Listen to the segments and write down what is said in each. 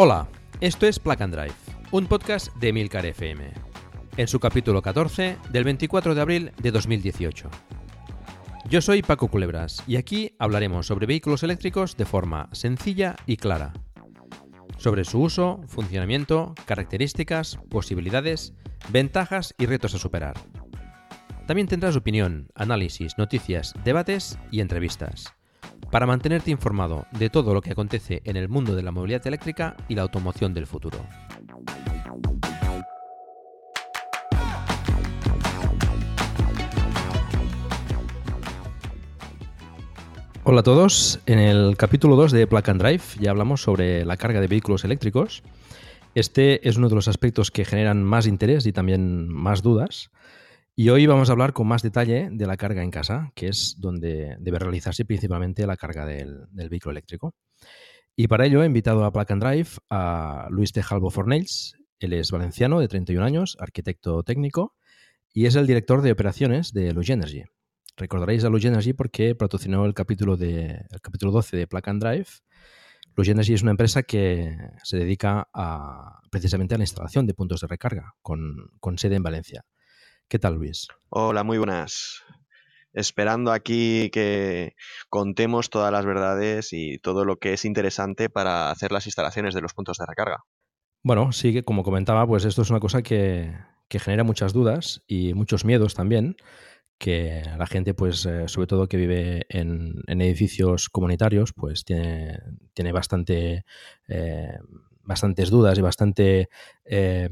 Hola, esto es Plug and Drive, un podcast de Milcar FM, en su capítulo 14 del 24 de abril de 2018. Yo soy Paco Culebras y aquí hablaremos sobre vehículos eléctricos de forma sencilla y clara. Sobre su uso, funcionamiento, características, posibilidades, ventajas y retos a superar. También tendrás opinión, análisis, noticias, debates y entrevistas para mantenerte informado de todo lo que acontece en el mundo de la movilidad eléctrica y la automoción del futuro. Hola a todos, en el capítulo 2 de Plug and Drive ya hablamos sobre la carga de vehículos eléctricos. Este es uno de los aspectos que generan más interés y también más dudas. Y hoy vamos a hablar con más detalle de la carga en casa, que es donde debe realizarse principalmente la carga del, vehículo eléctrico. Y para ello he invitado a Plug and Drive a Luis Tejalvo Fornells. Él es valenciano de 31 años, arquitecto técnico y es el director de operaciones de Luge Energy. Recordaréis a Luge Energy porque patrocinó el capítulo, de, el capítulo 12 de Plug and Drive. Energy es una empresa que se dedica a, precisamente a la instalación de puntos de recarga con, con sede en Valencia. ¿Qué tal, Luis? Hola, muy buenas. Esperando aquí que contemos todas las verdades y todo lo que es interesante para hacer las instalaciones de los puntos de recarga. Bueno, sí, que como comentaba, pues esto es una cosa que, genera muchas dudas y muchos miedos también, que la gente, pues, eh, sobre todo que vive en, edificios comunitarios, pues tiene, tiene bastante, eh, bastantes dudas y bastante eh,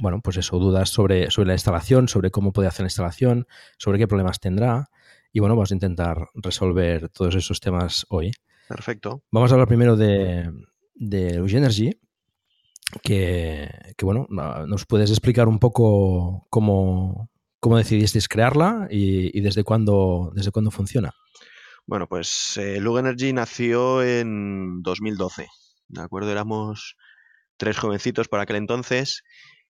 bueno, pues eso, dudas sobre, sobre la instalación, sobre cómo puede hacer la instalación, sobre qué problemas tendrá. Y bueno, vamos a intentar resolver todos esos temas hoy. Perfecto. Vamos a hablar primero de, de Energy, que, bueno, nos puedes explicar un poco cómo, cómo decidisteis crearla y, desde, cuándo, desde cuándo funciona. Bueno, pues eh, Energy nació en 2012, ¿de acuerdo? Éramos tres jovencitos por aquel entonces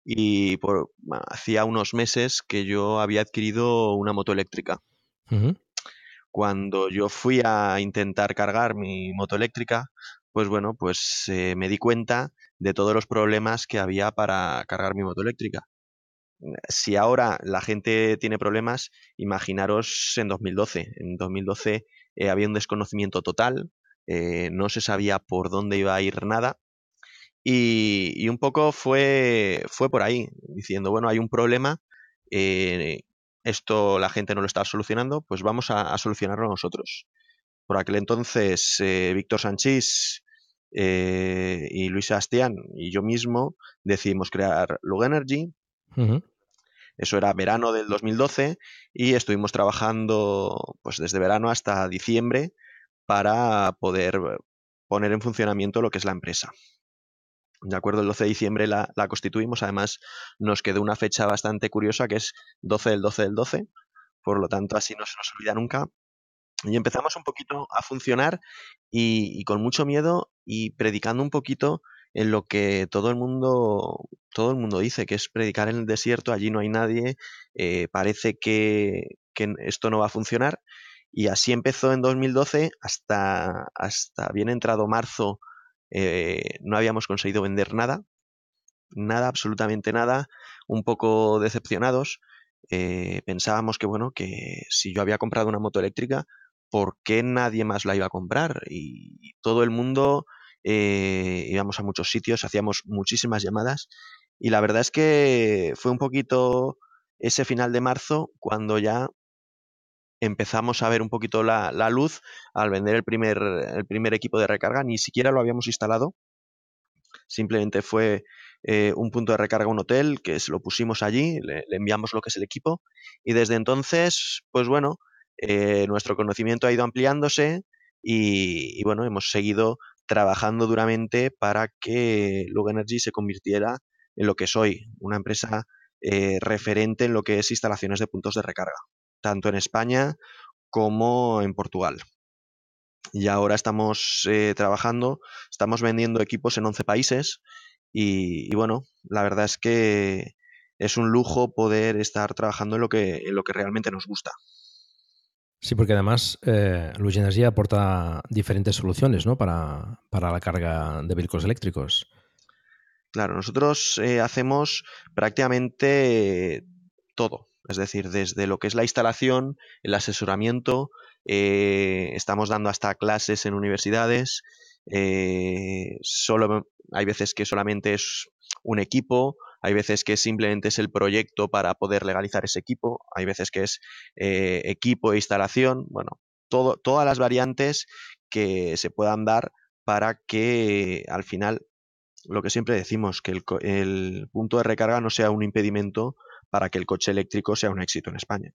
y por, hacía unos meses que yo había adquirido una moto eléctrica. Cuando yo fui a intentar cargar mi moto eléctrica, pues bueno, pues eh, me di cuenta de todos los problemas que había para cargar mi moto eléctrica. Si ahora la gente tiene problemas, imaginaros en 2012. En 2012 eh, había un desconocimiento total, eh, no se sabía por dónde iba a ir nada y, un poco fue, fue por ahí, diciendo, bueno, hay un problema, eh, esto la gente no lo está solucionando, pues vamos a, solucionarlo nosotros. Por aquel entonces, Víctor Sanchís y Luis Sebastián y yo mismo decidimos crear Lug Energy. Eso era verano del 2012 y estuvimos trabajando pues desde verano hasta diciembre para poder poner en funcionamiento lo que es la empresa. De acuerdo, el 12 de diciembre la, constituimos. Además, nos quedó una fecha bastante curiosa que es 12 del 12 del 12. Por lo tanto, así no se nos olvida nunca. Y empezamos un poquito a funcionar y, con mucho miedo y predicando un poquito en lo que todo el mundo todo el mundo dice, que es predicar en el desierto, allí no hay nadie, eh, parece que, que, esto no va a funcionar. Y así empezó en 2012 hasta, hasta bien entrado marzo eh, no habíamos conseguido vender nada, nada, absolutamente nada, un poco decepcionados. Eh, pensábamos que, bueno, que si yo había comprado una moto eléctrica, ¿por qué nadie más la iba a comprar? Y, todo el mundo eh, íbamos a muchos sitios, hacíamos muchísimas llamadas y la verdad es que fue un poquito ese final de marzo cuando ya empezamos a ver un poquito la, luz al vender el primer, el primer equipo de recarga. Ni siquiera lo habíamos instalado. Simplemente fue eh, un punto de recarga un hotel que se lo pusimos allí, le, enviamos lo que es el equipo y desde entonces, pues bueno, eh, nuestro conocimiento ha ido ampliándose y, bueno, hemos seguido trabajando duramente para que Lug Energy se convirtiera en lo que es hoy, una empresa eh, referente en lo que es instalaciones de puntos de recarga, tanto en España como en Portugal. Y ahora estamos trabajando, estamos vendiendo equipos en 11 países y, bueno, la verdad es que es un lujo poder estar trabajando en lo que, en lo que realmente nos gusta. Sí, porque además eh, Energía aporta diferentes soluciones ¿no? para, la carga de vehículos eléctricos. Claro, nosotros eh, hacemos prácticamente todo, es decir, desde lo que es la instalación, el asesoramiento, eh, estamos dando hasta clases en universidades, eh, solo hay veces que solamente es un equipo, hay veces que simplemente es el proyecto para poder legalizar ese equipo, hay veces que es eh, equipo e instalación, bueno, todas las variantes que se puedan dar para que al final, lo que siempre decimos, que el punto de recarga no sea un impedimento para que el coche eléctrico sea un éxito en España.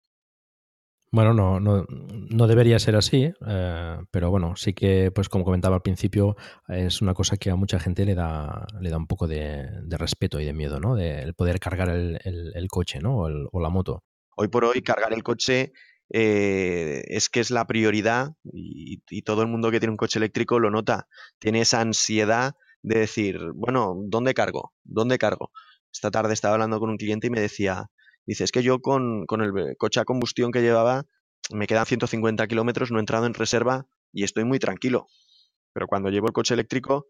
Bueno, no, no, no debería ser así, eh, pero bueno, sí que, pues como comentaba al principio, es una cosa que a mucha gente le da, le da un poco de, respeto y de miedo, ¿no? De el poder cargar el, el, coche, ¿no? O, la moto. Hoy por hoy, cargar el coche eh, es que es la prioridad y, y, todo el mundo que tiene un coche eléctrico lo nota. Tiene esa ansiedad de decir, bueno, ¿dónde cargo? ¿Dónde cargo? Esta tarde estaba hablando con un cliente y me decía, Dice, es que yo con, el coche a combustión que llevaba me quedan 150 kilómetros, no he entrado en reserva y estoy muy tranquilo. Pero cuando llevo el coche eléctrico,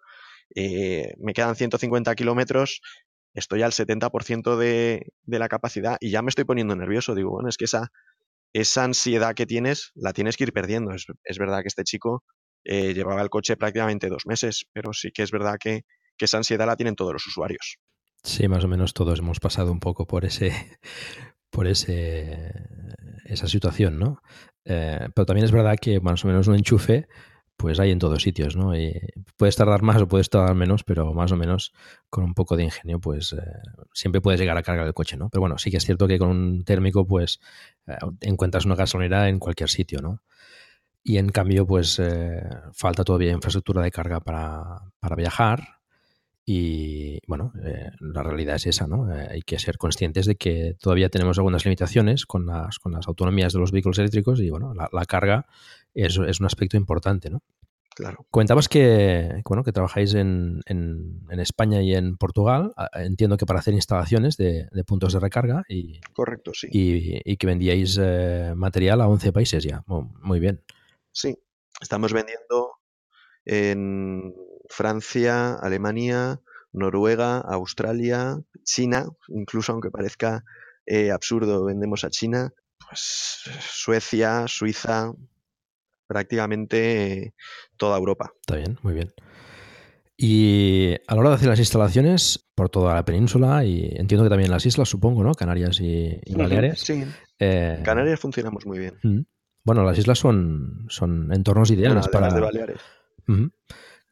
eh, me quedan 150 kilómetros, estoy al 70% de, de la capacidad y ya me estoy poniendo nervioso. Digo, bueno, es que esa, esa ansiedad que tienes la tienes que ir perdiendo. Es, verdad que este chico eh, llevaba el coche prácticamente dos meses, pero sí que es verdad que, que esa ansiedad la tienen todos los usuarios. Sí, más o menos todos hemos pasado un poco por ese, por ese, esa situación, ¿no? Eh, pero también es verdad que más o menos un enchufe, pues hay en todos sitios, ¿no? Puedes tardar más o puedes tardar menos, pero más o menos con un poco de ingenio, pues eh, siempre puedes llegar a cargar el coche, ¿no? Pero bueno, sí que es cierto que con un térmico, pues eh, encuentras una gasolinera en cualquier sitio, ¿no? Y en cambio, pues falta todavía infraestructura de carga para, para viajar, y bueno, eh, la realidad es esa, ¿no? Eh, hay que ser conscientes de que todavía tenemos algunas limitaciones con las, con las autonomías de los vehículos eléctricos y bueno, la, carga es, es, un aspecto importante, ¿no? Claro. Comentabas que, bueno, que trabajáis en, en, España y en Portugal. Ah, entiendo que para hacer instalaciones de, puntos de recarga. Y, Correcto, sí. Y, que vendíais eh, material a 11 países ya. Muy bien. Sí, estamos vendiendo en Francia, Alemania, Noruega, Australia, China, incluso aunque parezca eh, absurdo, vendemos a China, pues Suecia, Suiza, prácticamente toda Europa. Está bien, muy bien. Y a la hora de hacer las instalaciones por toda la península y entiendo que también las islas, supongo, ¿no? Canarias y, Baleares. Sí. Eh, Canarias funcionamos muy bien. Bueno, las islas son, son entornos ideales para. De Baleares.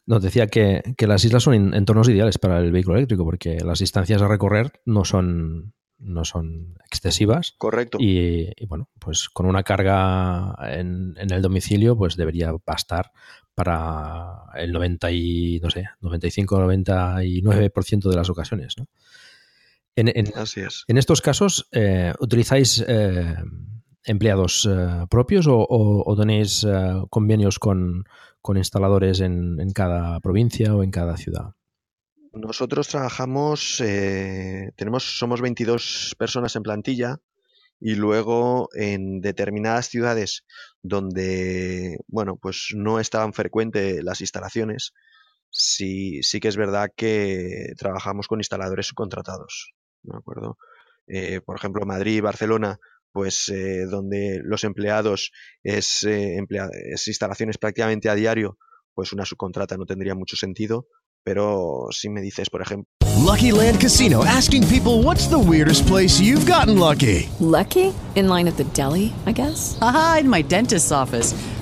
Nos decía que, las islas son entornos ideales para el vehículo eléctrico porque las distancias a recorrer no son, no son excesivas. Correcto. Y, bueno, pues con una carga en, el domicilio, pues debería bastar para el 90 y, no sé, 95-99% de las ocasiones. ¿no? En, Así es. En estos casos, eh, ¿utilizáis eh, empleados eh, propios o, tenéis convenios con, con instaladores en, cada provincia o en cada ciudad? Nosotros trabajamos, eh, tenemos, somos 22 personas en plantilla y luego en determinadas ciudades donde, bueno, pues no es tan frecuente las instalaciones, sí, sí que es verdad que trabajamos con instaladores subcontratados, ¿de acuerdo? Por ejemplo, Madrid, Barcelona, pues eh, donde los empleados es, eh, es, instalaciones prácticamente a diario, pues una subcontrata no tendría mucho sentido, Pero si me dices, por ejemplo... Lucky Land Casino, asking people what's the weirdest place you've gotten lucky. Lucky? In line at the deli, I guess. Aha, in my dentist's office.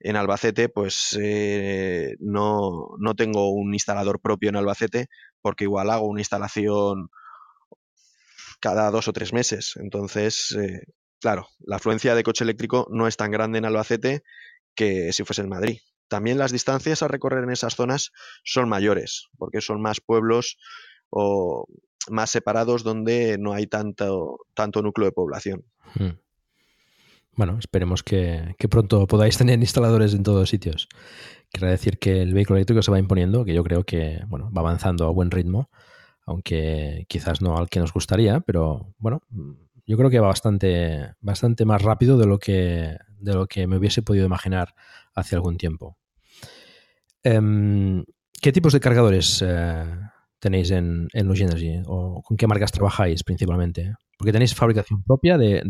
en Albacete, pues eh, no, no tengo un instalador propio en Albacete, porque igual hago una instalación cada dos o tres meses. Entonces, eh, claro, la afluencia de coche eléctrico no es tan grande en Albacete que si fuese en Madrid. También las distancias a recorrer en esas zonas son mayores, porque son más pueblos o más separados donde no hay tanto, tanto núcleo de población. Hmm. Bueno, esperemos que, pronto podáis tener instaladores en todos sitios. Quiero decir que el vehículo eléctrico se va imponiendo, que yo creo que bueno, va avanzando a buen ritmo, aunque quizás no al que nos gustaría, pero bueno, yo creo que va bastante, bastante más rápido de lo, que, de lo que me hubiese podido imaginar hace algún tiempo. Um, ¿Qué tipos de cargadores eh, tenéis en, en Energy? ¿O con qué marcas trabajáis principalmente? Porque tenéis fabricación propia de,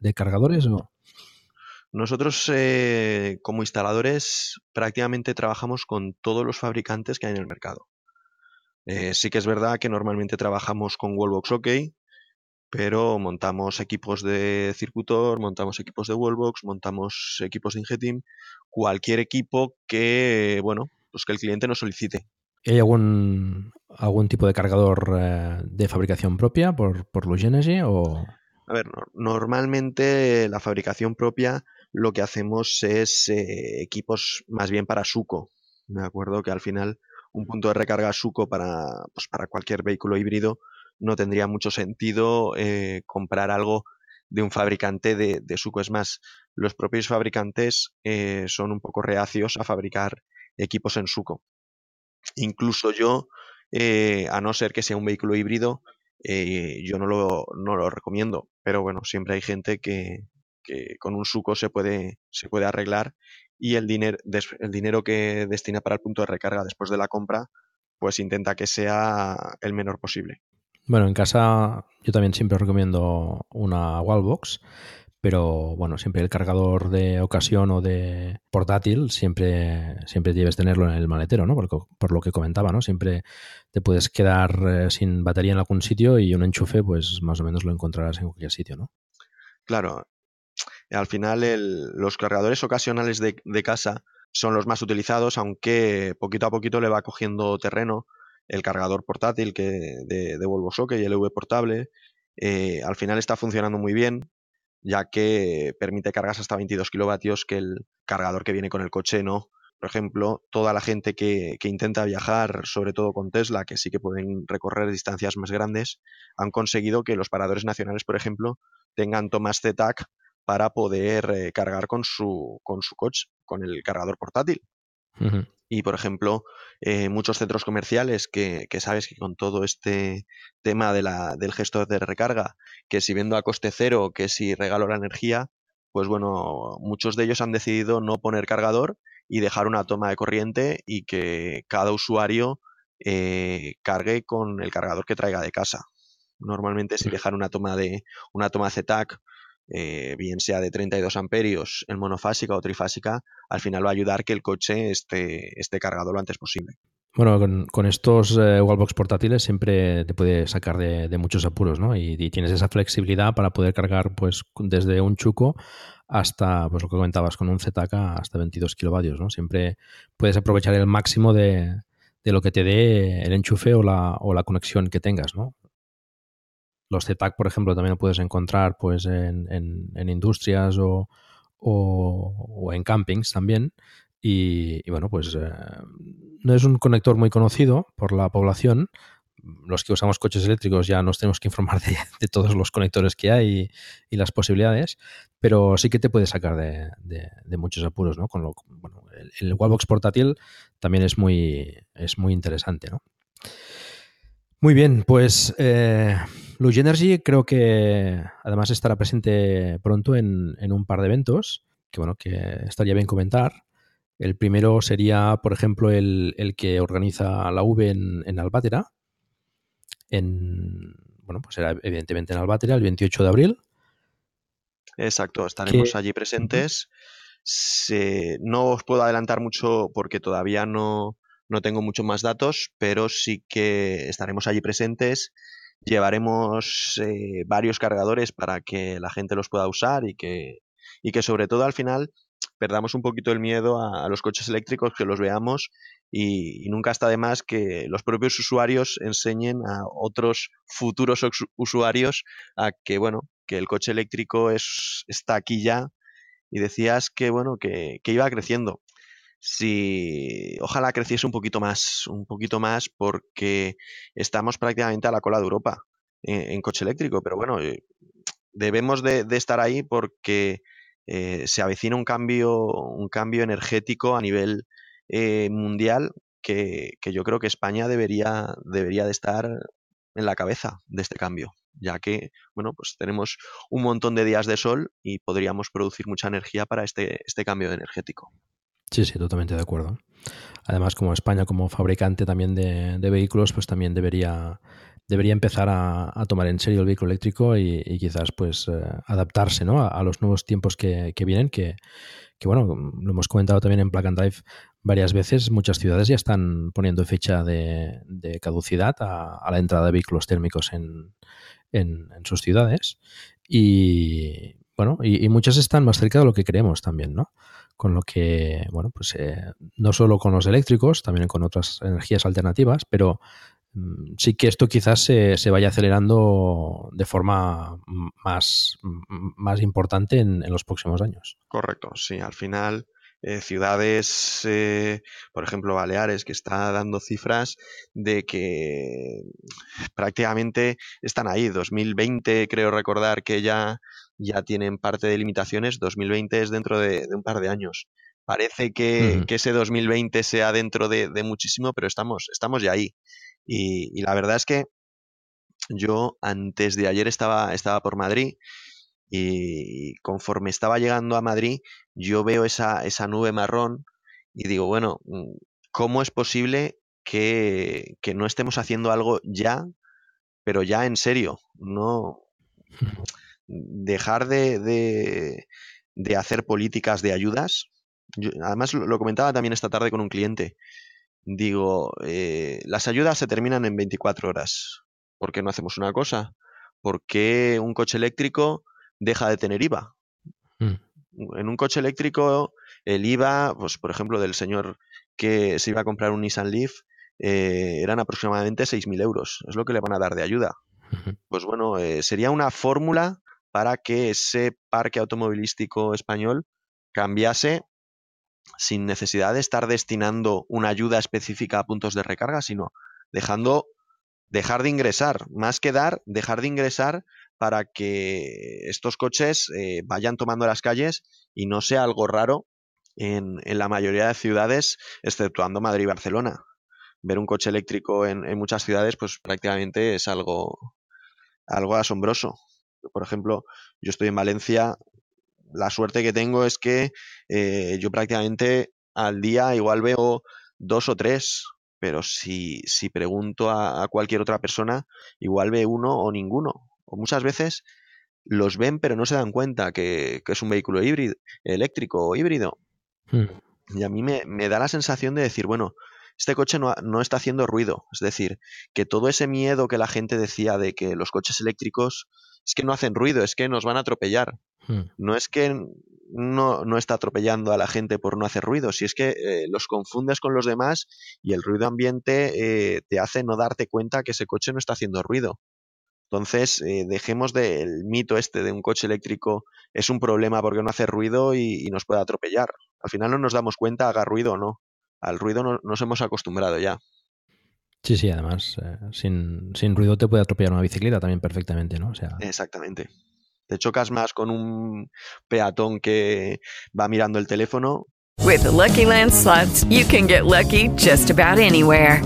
de cargadores o nosotros eh, como instaladores prácticamente trabajamos con todos los fabricantes que hay en el mercado. Eh, sí que es verdad que normalmente trabajamos con Wallbox OK, pero montamos equipos de circuitor, montamos equipos de Wallbox, montamos equipos de Ingetim, cualquier equipo que, bueno, pues que el cliente nos solicite. ¿Hay algún, algún tipo de cargador eh, de fabricación propia por, por Lugenergy o...? A ver, no, normalmente la fabricación propia lo que hacemos es eh, equipos más bien para suco. Me acuerdo que al final un punto de recarga suco para, pues para cualquier vehículo híbrido no tendría mucho sentido eh, comprar algo de un fabricante de, de, suco. Es más, los propios fabricantes eh, son un poco reacios a fabricar equipos en suco. Incluso yo, eh, a no ser que sea un vehículo híbrido, eh, yo no lo, no lo recomiendo. Pero bueno, siempre hay gente que, que con un suco se puede, se puede arreglar y el, el dinero que destina para el punto de recarga después de la compra, pues intenta que sea el menor posible. Bueno, en casa yo también siempre recomiendo una Wallbox, pero bueno, siempre el cargador de ocasión o de portátil siempre, siempre debes tenerlo en el maletero, ¿no? Por, por lo que comentaba, ¿no? Siempre te puedes quedar eh, sin batería en algún sitio y un enchufe, pues más o menos lo encontrarás en cualquier sitio, ¿no? Claro, al final el, los cargadores ocasionales de, de, casa son los más utilizados, aunque poquito a poquito le va cogiendo terreno el cargador portátil que de, de Volvo Socket y el V portable. Eh, al final está funcionando muy bien, ya que permite cargas hasta 22 kilovatios que el cargador que viene con el coche no. Por ejemplo, toda la gente que, que, intenta viajar, sobre todo con Tesla, que sí que pueden recorrer distancias más grandes, han conseguido que los paradores nacionales, por ejemplo, tengan tomas ZTAC para poder eh, cargar con su, con su coche, con el cargador portátil. Y, por ejemplo, eh, muchos centros comerciales que, que, sabes que con todo este tema de la, del gestor de recarga, que si vendo a coste cero, que si regalo la energía, pues bueno, muchos de ellos han decidido no poner cargador y dejar una toma de corriente y que cada usuario eh, cargue con el cargador que traiga de casa. Normalmente si dejan una toma de una toma ZTAC eh, bien sea de 32 amperios en monofásica o trifásica, al final va a ayudar que el coche esté, esté cargado lo antes posible. Bueno, con, estos eh, wallbox portátiles siempre te puede sacar de, muchos apuros, ¿no? Y, y, tienes esa flexibilidad para poder cargar, pues, desde un chuco hasta, pues, lo que comentabas, con un ZK hasta 22 kilovatios, ¿no? Siempre puedes aprovechar el máximo de, de lo que te dé el enchufe o la, o la conexión que tengas, ¿no? Los ZTAC, por ejemplo, también lo puedes encontrar pues, en, industrias o, en campings también. Y, bueno, pues eh, no es un conector muy conocido por la población. Los que usamos coches eléctricos ya nos tenemos que informar de, todos los conectores que hay y, las posibilidades, pero sí que te puede sacar de muchos apuros, ¿no? Con lo, bueno, el, el Wallbox portátil también es muy, es muy interesante, ¿no? Muy bien, pues eh, Luge Energy creo que además estará presente pronto en, en, un par de eventos que bueno que estaría bien comentar. El primero sería, por ejemplo, el, el que organiza la V en, en Albatera. En, bueno, pues será evidentemente en Albatera el 28 de abril. Exacto, estaremos allí presentes. Se, no os puedo adelantar mucho porque todavía no, no tengo muchos más datos, pero sí que estaremos allí presentes. Llevaremos eh, varios cargadores para que la gente los pueda usar y que, y que sobre todo al final perdamos un poquito el miedo a, los coches eléctricos, que los veamos y, y, nunca está de más que los propios usuarios enseñen a otros futuros usuarios a que, bueno, que el coche eléctrico es, está aquí ya y decías que, bueno, que, que iba creciendo. Si ojalá creciese un poquito más, un poquito más porque estamos prácticamente a la cola de Europa en, coche eléctrico, pero bueno, eh, debemos de, de estar ahí porque eh, se avecina un cambio, un cambio energético a nivel eh, mundial que, que, yo creo que España debería, debería de estar en la cabeza de este cambio, ya que bueno, pues tenemos un montón de días de sol y podríamos producir mucha energía para este, este cambio energético. Sí, sí, totalmente de acuerdo. Además, como España, como fabricante también de, de vehículos, pues también debería, debería empezar a, a, tomar en serio el vehículo eléctrico y, quizás pues eh, adaptarse ¿no? a, a, los nuevos tiempos que, que vienen, que, que, bueno, lo hemos comentado también en Plug and Drive varias veces, muchas ciudades ya están poniendo fecha de, de caducidad a, a, la entrada de vehículos térmicos en, en, en sus ciudades y bueno, y, y, muchas están más cerca de lo que creemos también, ¿no? Con lo que, bueno, pues eh, no solo con los eléctricos, también con otras energías alternativas, pero mm, sí que esto quizás se, se, vaya acelerando de forma más, más importante en, en, los próximos años. Correcto, sí, al final eh, ciudades, eh, por ejemplo Baleares, que está dando cifras de que prácticamente están ahí. 2020 creo recordar que ya, ya tienen parte de limitaciones, 2020 es dentro de, de un par de años. Parece que, ese 2020 sea dentro de, de, muchísimo, pero estamos, estamos ya ahí. Y, y, la verdad es que yo antes de ayer estaba, estaba por Madrid y conforme estaba llegando a Madrid, yo veo esa, esa nube marrón y digo, bueno, mm, ¿cómo es posible que, que no estemos haciendo algo ya, pero ya en serio? No dejar de, de, de hacer políticas de ayudas. Yo, además, lo, lo, comentaba también esta tarde con un cliente. Digo, eh, las ayudas se terminan en 24 horas. ¿Por qué no hacemos una cosa? ¿Por qué un coche eléctrico deja de tener IVA. Mm. En un coche eléctrico, el IVA, pues por ejemplo, del señor que se iba a comprar un Nissan Leaf, eh, eran aproximadamente 6.000 euros. Es lo que le van a dar de ayuda. Pues bueno, eh, sería una fórmula para que ese parque automovilístico español cambiase sin necesidad de estar destinando una ayuda específica a puntos de recarga, sino dejando dejar de ingresar, más que dar, dejar de ingresar para que estos coches eh, vayan tomando las calles y no sea algo raro en, la mayoría de ciudades, exceptuando Madrid y Barcelona. Ver un coche eléctrico en, en muchas ciudades, pues prácticamente es algo, algo asombroso. Por ejemplo, yo estoy en Valencia, la suerte que tengo es que eh, yo prácticamente al día igual veo dos o tres, pero si, si pregunto a, a, cualquier otra persona, igual ve uno o ninguno o muchas veces los ven pero no se dan cuenta que, que es un vehículo híbrido, eléctrico o híbrido. Hmm. Y a mí me, me, da la sensación de decir, bueno, este coche no, no, está haciendo ruido. Es decir, que todo ese miedo que la gente decía de que los coches eléctricos es que no hacen ruido, es que nos van a atropellar. Hmm. No es que no, no, está atropellando a la gente por no hacer ruido, si es que eh, los confundes con los demás y el ruido ambiente eh, te hace no darte cuenta que ese coche no está haciendo ruido. Entonces, eh, dejemos del mito este de un coche eléctrico es un problema porque no hace ruido y, y, nos puede atropellar. Al final no nos damos cuenta, haga ruido o no. Al ruido no, nos hemos acostumbrado ya. Sí, sí, además, eh, sin, sin, ruido te puede atropellar una bicicleta también perfectamente, ¿no? O sea... Exactamente. Te chocas más con un peatón que va mirando el teléfono. With the Lucky Land slots, you can get lucky just about anywhere.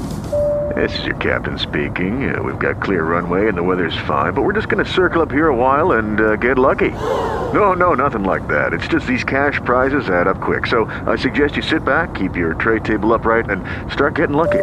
This is your captain speaking. Uh, we've got clear runway and the weather's fine, but we're just going to circle up here a while and uh, get lucky. No, no, nothing like that. It's just these cash prizes add up quick. So I suggest you sit back, keep your tray table upright, and start getting lucky.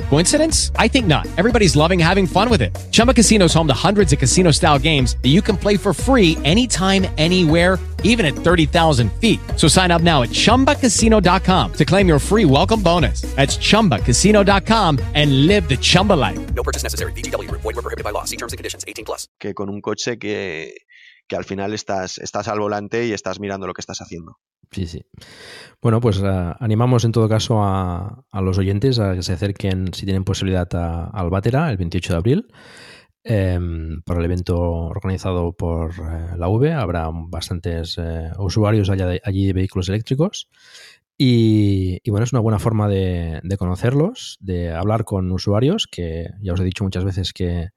Coincidence? I think not. Everybody's loving having fun with it. Chumba Casino is home to hundreds of casino-style games that you can play for free anytime, anywhere even at 30,000 feet. So sign up now at ChumbaCasino.com to claim your free welcome bonus. That's ChumbaCasino.com and live the Chumba life. No purchase necessary. BGW. Void were prohibited by law. See terms and conditions. 18 plus. Que con un coche que, que al final estás, estás al volante y estás mirando lo que estás haciendo. Sí, sí. Bueno, pues uh, animamos en todo caso a, a, los oyentes a que se acerquen, si tienen posibilidad, al Batera el 28 de abril. Eh, para el evento organizado por eh, la V. Habrá bastantes eh, usuarios allá de, allí de vehículos eléctricos. Y, bueno, es una buena forma de, de, conocerlos, de hablar con usuarios, que ya os he dicho muchas veces que,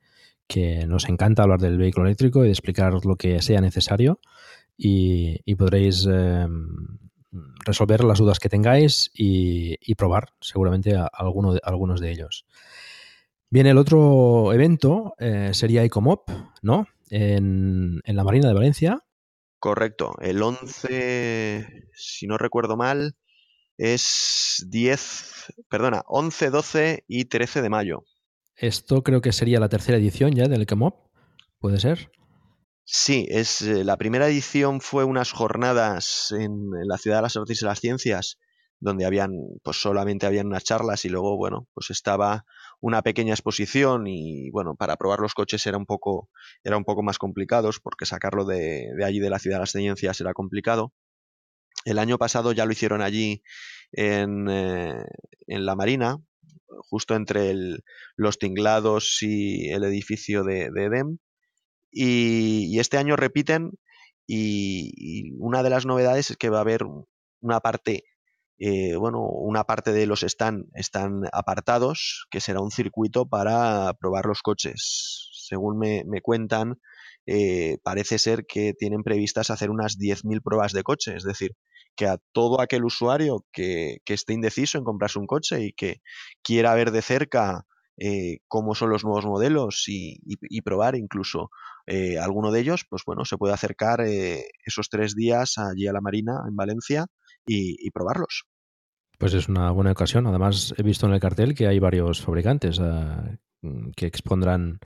que, nos encanta hablar del vehículo eléctrico y de explicar lo que sea necesario. Y, y podréis resolver las dudas que tengáis y, y probar seguramente a, alguno de, a algunos de ellos. Bien, el otro evento eh, sería Ecomop, ¿no? En, en, la Marina de Valencia. Correcto. El 11, si no recuerdo mal, es 10, perdona, 11, 12 y 13 de mayo. Esto creo que sería la tercera edición ya del Ecomop, ¿puede ser? Sí, es, eh, la primera edición fue unas jornadas en, la Ciudad de las Artes y las Ciencias, donde habían, pues solamente habían unas charlas y luego, bueno, pues estaba una pequeña exposición y bueno, para probar los coches era un poco, era un poco más complicado porque sacarlo de, de allí de la ciudad de las ciencias era complicado. El año pasado ya lo hicieron allí en, eh, en la Marina, justo entre el, los tinglados y el edificio de, de EDEM. Y, este año repiten y, una de las novedades es que va a haber una parte eh, bueno, una parte de los stand están apartados, que será un circuito para probar los coches. Según me, cuentan, eh, parece ser que tienen previstas hacer unas 10.000 pruebas de coche, es decir, que a todo aquel usuario que, que, esté indeciso en comprarse un coche y que quiera ver de cerca eh, cómo son los nuevos modelos y probar incluso eh, alguno de ellos, pues bueno, se puede acercar eh, esos tres días allí a la Marina en Valencia y, probarlos. Pues es una buena ocasión. Además, he visto en el cartel que hay varios fabricantes uh, que expondrán.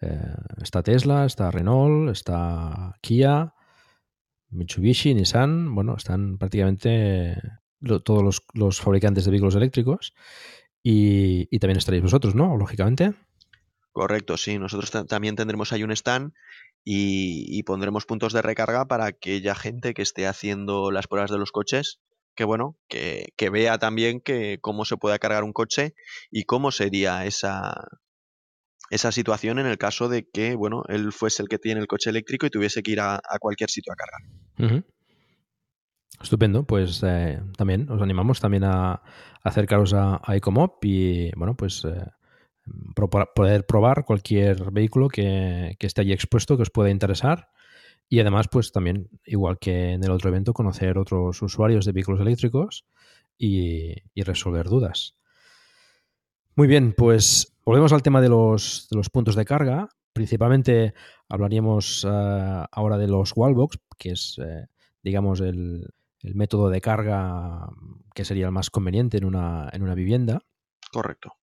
Uh, está Tesla, está Renault, está Kia, Mitsubishi, Nissan. Bueno, están prácticamente todos los, los, fabricantes de vehículos eléctricos. Y, y, también estaréis vosotros, ¿no? Lógicamente. Correcto, sí. Nosotros también tendremos ahí un stand y, pondremos puntos de recarga para aquella gente que esté haciendo las pruebas de los coches que bueno, que, que, vea también que cómo se puede cargar un coche y cómo sería esa, esa situación en el caso de que, bueno, él fuese el que tiene el coche eléctrico y tuviese que ir a, cualquier sitio a cargar. Estupendo, pues eh, también os animamos también a, acercaros a, a Ecomop y, bueno, pues eh, poder probar cualquier vehículo que, que esté allí expuesto que os pueda interesar y además, pues también, igual que en el otro evento, conocer otros usuarios de vehículos eléctricos y, resolver dudas. Muy bien, pues volvemos al tema de los, de los puntos de carga. Principalmente hablaríamos uh, ahora de los wallbox, que es, eh, digamos, el, el, método de carga que sería el más conveniente en una, en una vivienda. Correcto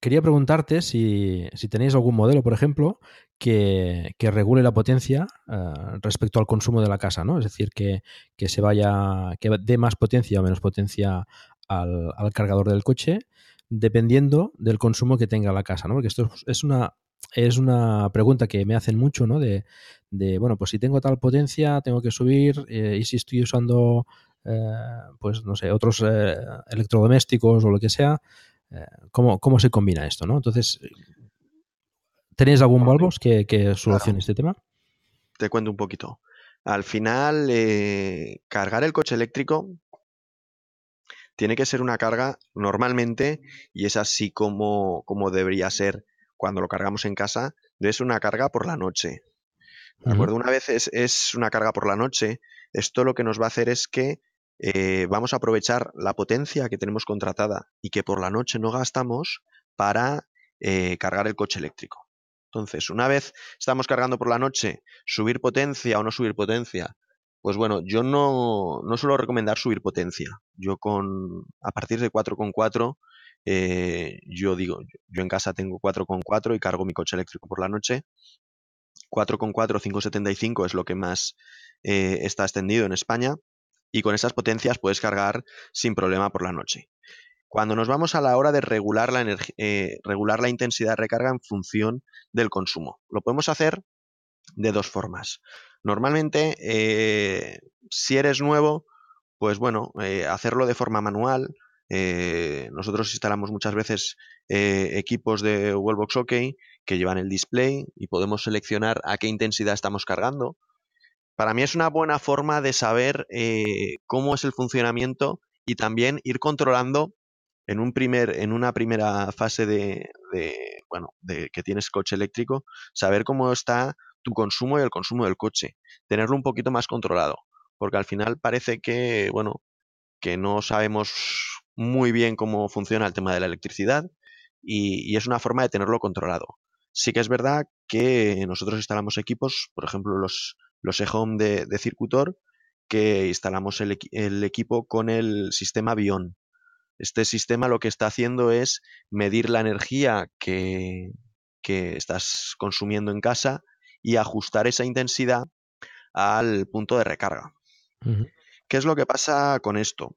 quería preguntarte si, si, tenéis algún modelo, por ejemplo, que, que regule la potencia uh, respecto al consumo de la casa, ¿no? Es decir, que, que, se vaya, que dé más potencia o menos potencia al, al, cargador del coche, dependiendo del consumo que tenga la casa, ¿no? Porque esto es una, es una pregunta que me hacen mucho, ¿no? De, de bueno, pues si tengo tal potencia, tengo que subir, eh, y si estoy usando, eh, pues no sé, otros eh, electrodomésticos o lo que sea, ¿cómo, ¿cómo, se combina esto? ¿no? Entonces, ¿tenéis algún Volvos que, que solucione claro. este tema? Te cuento un poquito. Al final, eh, cargar el coche eléctrico tiene que ser una carga normalmente, y es así como, como debería ser cuando lo cargamos en casa, ser una carga por la noche. ¿De acuerdo? Una vez es, es, una carga por la noche, esto lo que nos va a hacer es que eh, vamos a aprovechar la potencia que tenemos contratada y que por la noche no gastamos para eh, cargar el coche eléctrico. Entonces, una vez estamos cargando por la noche, subir potencia o no subir potencia, pues bueno, yo no, no suelo recomendar subir potencia. Yo con a partir de 4,4 eh, yo digo, yo en casa tengo 4,4 y cargo mi coche eléctrico por la noche. 4,4 575 es lo que más eh, está extendido en España y con esas potencias puedes cargar sin problema por la noche. Cuando nos vamos a la hora de regular la, eh, regular la intensidad de recarga en función del consumo, lo podemos hacer de dos formas. Normalmente, eh, si eres nuevo, pues bueno, eh, hacerlo de forma manual. Nosotros instalamos muchas veces equipos de Wallbox OK que llevan el display y podemos seleccionar a qué intensidad estamos cargando. Para mí es una buena forma de saber cómo es el funcionamiento y también ir controlando en, un primer, en una primera fase de, de, bueno, de que tienes coche eléctrico, saber cómo está tu consumo y el consumo del coche. Tenerlo un poquito más controlado. Porque al final parece que, bueno, que no sabemos muy bien cómo funciona el tema de la electricidad y, es una forma de tenerlo controlado. Sí que es verdad que nosotros instalamos equipos, por ejemplo, los, los e-home de, de, Circutor, que instalamos el, el, equipo con el sistema Bion. Este sistema lo que está haciendo es medir la energía que, que estás consumiendo en casa y ajustar esa intensidad al punto de recarga. ¿Qué es lo que pasa con esto?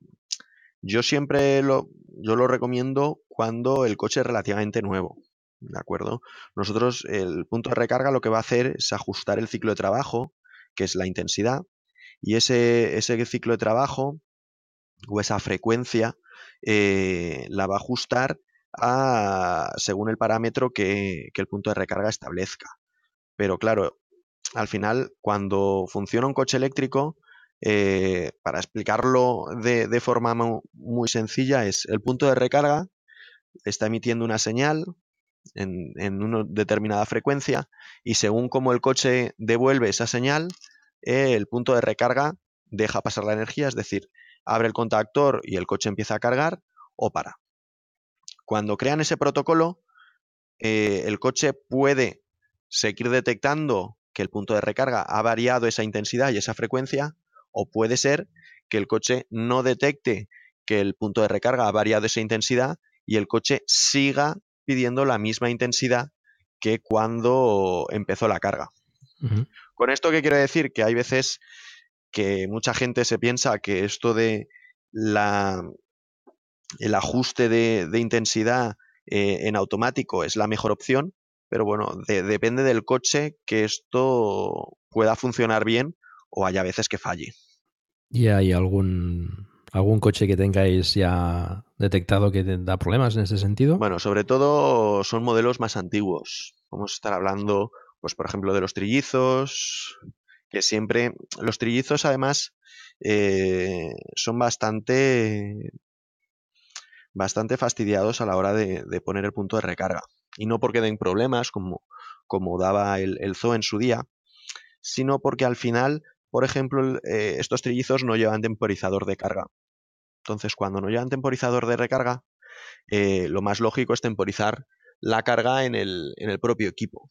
Yo siempre lo, yo lo recomiendo cuando el coche es relativamente nuevo. ¿De acuerdo? Nosotros, el punto de recarga lo que va a hacer es ajustar el ciclo de trabajo, que es la intensidad, y ese, ese ciclo de trabajo o esa frecuencia eh, la va a ajustar a, según el parámetro que, que el punto de recarga establezca. Pero claro, al final, cuando funciona un coche eléctrico, eh, para explicarlo de, forma muy, sencilla, es el punto de recarga está emitiendo una señal en, una determinada frecuencia y según cómo el coche devuelve esa señal, el punto de recarga deja pasar la energía, es decir, abre el contactor y el coche empieza a cargar o para. Cuando crean ese protocolo, eh, el coche puede seguir detectando que el punto de recarga ha variado esa intensidad y esa frecuencia, o puede ser que el coche no detecte que el punto de recarga ha variado esa intensidad y el coche siga pidiendo la misma intensidad que cuando empezó la carga. Con esto, ¿qué quiero decir? Que hay veces que mucha gente se piensa que esto de la, el ajuste de, intensidad eh, en automático es la mejor opción, pero bueno, depende del coche que esto pueda funcionar bien o haya veces que falle. ¿Y hay algún, algún coche que tengáis ya detectado que da problemas en ese sentido? Bueno, sobre todo son modelos más antiguos. Vamos a estar hablando, pues por ejemplo, de los trillizos, que siempre, los trillizos además eh, son bastante, bastante fastidiados a la hora de poner el punto de recarga y no porque den problemas como, como daba el, el zoo en su día, sino porque al final, por ejemplo, eh, estos trillizos no llevan temporizador de carga. Entonces, cuando no llevan temporizador de recarga, eh, lo más lógico es temporizar la carga en el, en el propio equipo.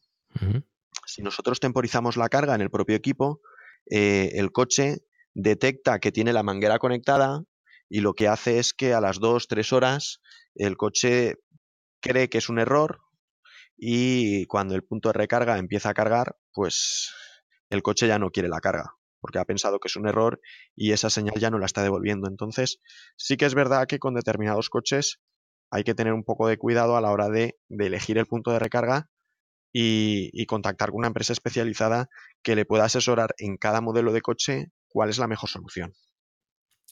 Si nosotros temporizamos la carga en el propio equipo, eh, el coche detecta que tiene la manguera conectada y lo que hace es que a las 2-3 horas el coche cree que es un error, y cuando el punto de recarga empieza a cargar, pues el coche ya no quiere la carga, porque ha pensado que es un error y esa señal ya no la está devolviendo. Entonces, sí que es verdad que con determinados coches hay que tener un poco de cuidado a la hora de, elegir el punto de recarga y, y, contactar con una empresa especializada que le pueda asesorar en cada modelo de coche cuál es la mejor solución.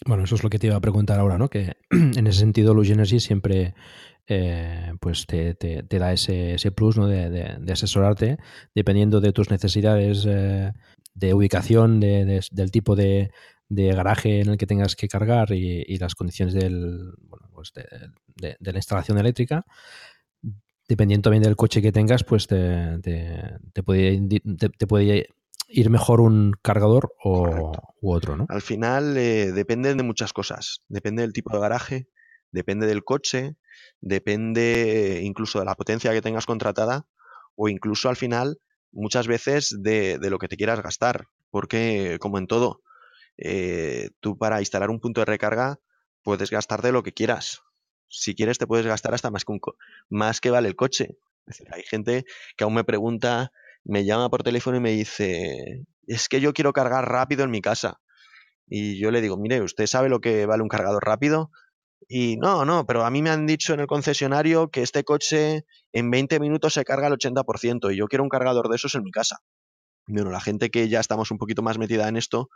Bueno, eso es lo que te iba a preguntar ahora, ¿no? Que en ese sentido Energy siempre eh, pues te, te, da ese, ese plus ¿no? de, de, asesorarte dependiendo de tus necesidades eh, de ubicación, de, del tipo de, de, garaje en el que tengas que cargar y, las condiciones del, bueno, pues de, la instalación eléctrica. Dependiendo también del coche que tengas, pues te, te, puede, te, puede ir mejor un cargador o, u otro, ¿no? Al final eh, depende de muchas cosas. Depende del tipo de garaje, depende del coche, depende incluso de la potencia que tengas contratada o incluso al final muchas veces de, lo que te quieras gastar. Porque como en todo, eh, tú para instalar un punto de recarga puedes gastarte lo que quieras. Si quieres te puedes gastar hasta más que, más que vale el coche. Es decir, hay gente que aún me pregunta me llama por teléfono y me dice, es que yo quiero cargar rápido en mi casa. Y yo le digo, mire, ¿usted sabe lo que vale un cargador rápido? Y no, no, pero a mí me han dicho en el concesionario que este coche en 20 minutos se carga el 80% y yo quiero un cargador de esos en mi casa. Bueno, la gente que ya estamos un poquito más metida en esto,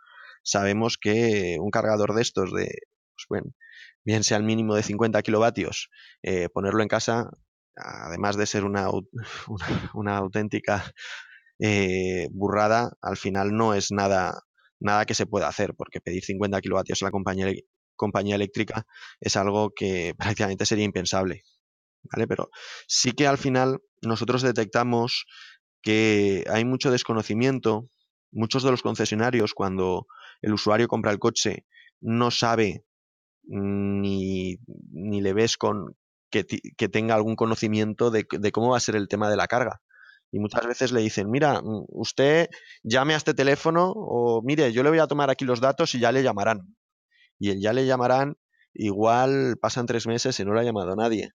sabemos que un cargador de estos, de, pues bien sea el mínimo de 50 kilovatios, eh, ponerlo en casa además de ser una, una, auténtica eh, burrada, al final no es nada, nada que se pueda hacer, porque pedir 50 kilovatios a la compañía, compañía eléctrica es algo que prácticamente sería impensable. ¿vale? Pero sí que al final nosotros detectamos que hay mucho desconocimiento. Muchos de los concesionarios, cuando el usuario compra el coche, no sabe ni, ni le ves con, que, tenga algún conocimiento de, cómo va a ser el tema de la carga. Y muchas veces le dicen, mira, mm, usted llame a este teléfono o mire, yo le voy a tomar aquí los datos y ya le llamarán. Y el ya le llamarán, igual pasan tres meses y no le ha llamado nadie.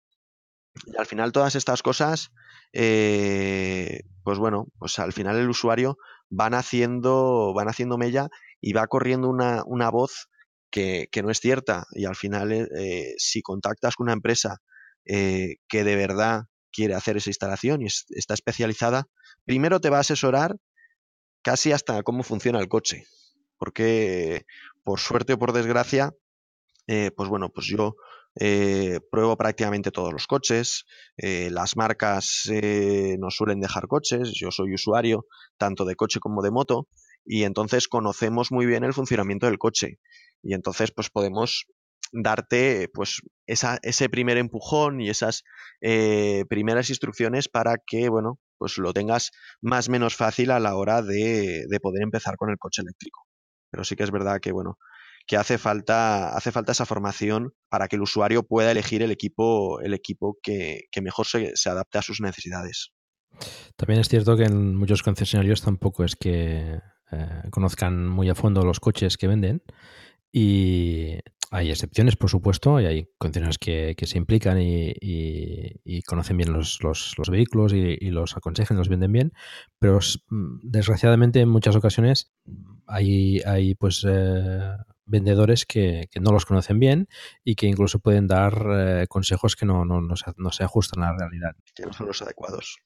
Y al final todas estas cosas, eh, pues bueno, pues al final el usuario van haciendo, van haciendo mella y va corriendo una, una voz que, no es cierta. Y al final, eh, si contactas con una empresa eh, que de verdad quiere hacer esa instalación y está especializada, primero te va a asesorar casi hasta cómo funciona el coche. Porque, por suerte o por desgracia, eh, pues bueno, pues yo eh, pruebo prácticamente todos los coches, las marcas nos suelen dejar coches, yo soy usuario tanto de coche como de moto y entonces conocemos muy bien el funcionamiento del coche y entonces pues podemos darte pues ese primer empujón y esas eh, primeras instrucciones para que, bueno, pues lo tengas más menos fácil a la hora de, poder empezar con el coche eléctrico. Pero sí que es verdad que, bueno, que hace falta, hace falta esa formación para que el usuario pueda elegir el equipo, el equipo que, mejor se, adapte a sus necesidades. También es cierto que en muchos concesionarios tampoco es que eh, conozcan muy a fondo los coches que venden y hay excepciones, por supuesto, y hay concesionarios que, se implican y, conocen bien los, vehículos y, los aconsejan, los venden bien, pero mm, desgraciadamente en muchas ocasiones hay, hay pues eh, vendedores que, no los conocen bien y que incluso pueden dar eh, consejos que no, no, se, no se ajustan a la realidad. Que no son los adecuados.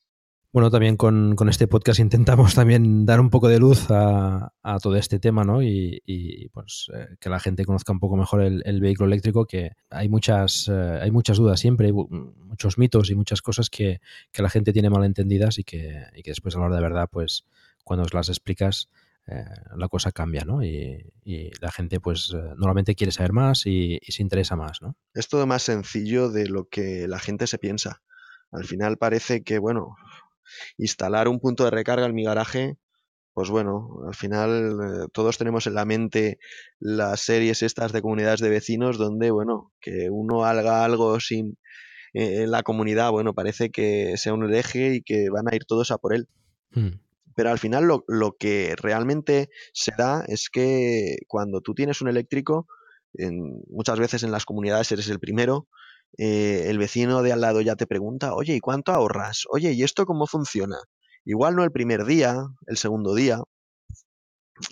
Bueno, también con, este podcast intentamos también dar un poco de luz a, todo este tema, ¿no? Y, pues eh, que la gente conozca un poco mejor el, vehículo eléctrico, que hay muchas, eh, hay muchas dudas siempre, hay muchos mitos y muchas cosas que, la gente tiene mal entendidas y que, después a la hora de verdad, pues cuando las explicas, eh, la cosa cambia, ¿no? Y, la gente, pues, normalmente quiere saber más y, y, se interesa más, ¿no? Es todo más sencillo de lo que la gente se piensa. Al final parece que, bueno, instalar un punto de recarga en mi garaje, pues bueno, al final eh, todos tenemos en la mente las series estas de comunidades de vecinos donde, bueno, que uno haga algo sin eh, en la comunidad, bueno, parece que sea un hereje y que van a ir todos a por él. Hmm. Pero al final lo, lo, que realmente se da es que cuando tú tienes un eléctrico, en, muchas veces en las comunidades eres el primero, eh, el vecino de al lado ya te pregunta, oye, ¿y cuánto ahorras? Oye, ¿y esto cómo funciona? Igual no el primer día, el segundo día.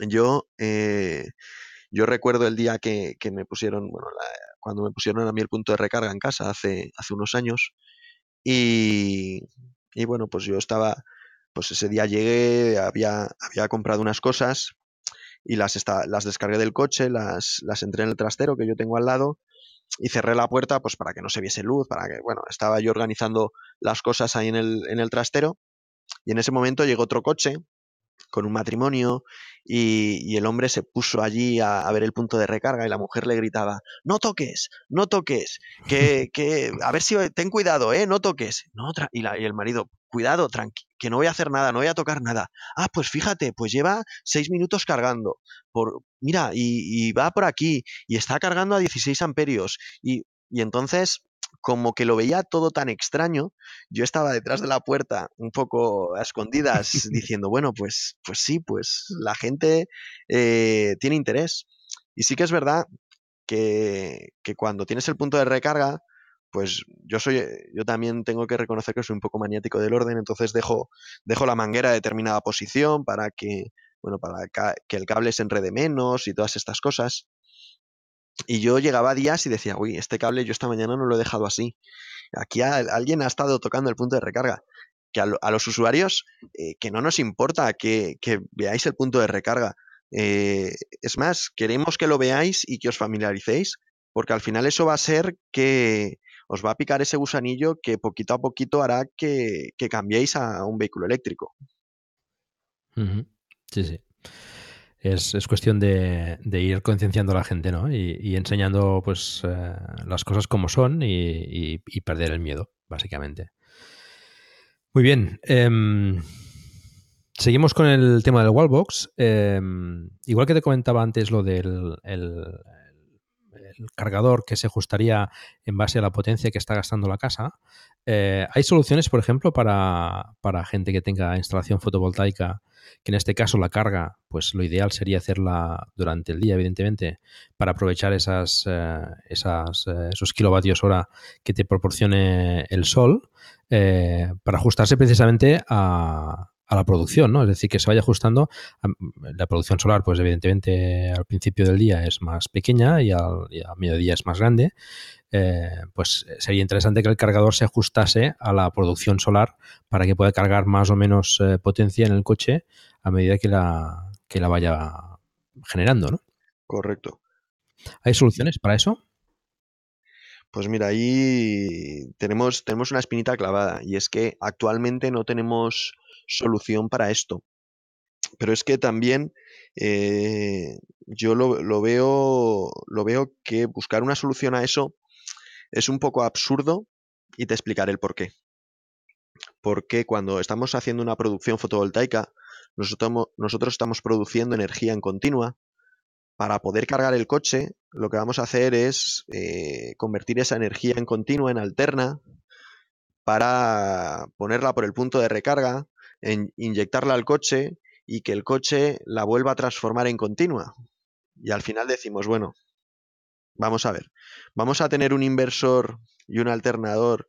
Yo, eh, yo recuerdo el día que, me pusieron, bueno, cuando me pusieron a mí el punto de recarga en casa hace, hace unos años. Y, y bueno, pues yo estaba, pues ese día llegué, había, había comprado unas cosas y las, las descargué del coche, las, las entré en el trastero que yo tengo al lado y cerré la puerta pues para que no se viese luz, para que, bueno, estaba yo organizando las cosas ahí en el, en el trastero y en ese momento llegó otro coche con un matrimonio y, y el hombre se puso allí a, a ver el punto de recarga y la mujer le gritaba, no toques, no toques, que, que a ver si ten cuidado, eh, no toques. No, y, la- y el marido, cuidado, tranqui, que no voy a hacer nada, no voy a tocar nada. Ah, pues fíjate, pues lleva seis minutos cargando. Por, mira, y, y va por aquí, y está cargando a 16 amperios. Y, y entonces, como que lo veía todo tan extraño, yo estaba detrás de la puerta, un poco a escondidas, diciendo, bueno, pues, pues sí, pues la gente eh, tiene interés. Y sí que es verdad que, que cuando tienes el punto de recarga, pues yo soy, yo también tengo que reconocer que soy un poco maniático del orden, entonces dejo, dejo la manguera a determinada posición para que, bueno, para que el cable se enrede menos y todas estas cosas. Y yo llegaba a días y decía, uy, este cable yo esta mañana no lo he dejado así. Aquí alguien ha estado tocando el punto de recarga. Que a, lo- a los usuarios, eh, que no nos importa que, que veáis el punto de recarga. Eh, es más, queremos que lo veáis y que os familiaricéis, porque al final eso va a ser que os va a picar ese gusanillo que poquito a poquito hará que, cambiéis a un vehículo eléctrico. Sí, sí. Es, es cuestión de, ir concienciando a la gente, ¿no? Y, enseñando, pues, eh, las cosas como son y, perder el miedo, básicamente. Muy bien. em, seguimos con el tema del wallbox. Em, igual que te comentaba antes lo del el- el cargador que se ajustaría en base a la potencia que está gastando la casa. Eh, hay soluciones, por ejemplo, para, para gente que tenga instalación fotovoltaica, que en este caso la carga, pues lo ideal sería hacerla durante el día, evidentemente, para aprovechar esas, eh, esas, eh, esos kilovatios hora que te proporcione el sol, para ajustarse precisamente a, a la producción, ¿no? Es decir, que se vaya ajustando. a- La producción solar, pues evidentemente al principio del día es más pequeña y al, y mediodía es más grande. Eh, pues sería interesante que el cargador se ajustase a la producción solar para que pueda cargar más o menos eh, potencia en el coche a medida que la, que la vaya generando, ¿no? Correcto. ¿Hay soluciones para eso? Pues mira, ahí tenemos, tenemos una espinita clavada y es que actualmente no tenemos solución para esto. Pero es que también eh, yo lo, veo, lo veo que buscar una solución a eso es un poco absurdo y te explicaré el por qué. Porque cuando estamos haciendo una producción fotovoltaica, nosotros, nosotros estamos produciendo energía en continua. Para poder cargar el coche, lo que vamos a hacer es eh, convertir esa energía en continua, en alterna, para ponerla por el punto de recarga, en, inyectarla al coche y que el coche la vuelva a transformar en continua. Y al final decimos, bueno, vamos a ver, vamos a tener un inversor y un alternador,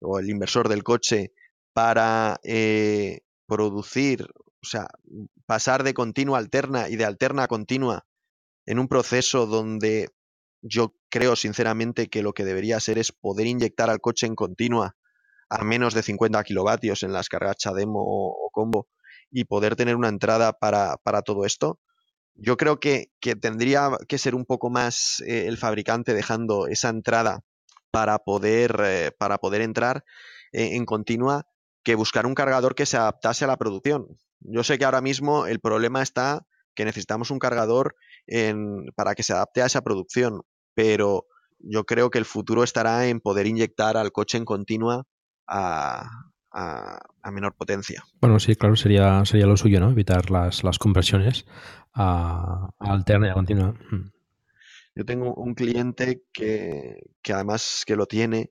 o el inversor del coche, para eh, producir, o sea, pasar de continua a alterna y de alterna a continua en un proceso donde yo creo sinceramente que lo que debería ser es poder inyectar al coche en continua a menos de 50 kilovatios en las cargas demo o combo y poder tener una entrada para, para todo esto. Yo creo que, que, tendría que ser un poco más eh, el fabricante dejando esa entrada para poder, eh, para poder entrar eh, en continua que buscar un cargador que se adaptase a la producción. Yo sé que ahora mismo el problema está que necesitamos un cargador en, para que se adapte a esa producción, pero yo creo que el futuro estará en poder inyectar al coche en continua a, a, a, menor potencia. Bueno, sí, claro, sería, sería lo suyo, ¿no? Evitar las, las conversiones a, a alterna y a continua. Mm. Yo tengo un cliente que, que además que lo tiene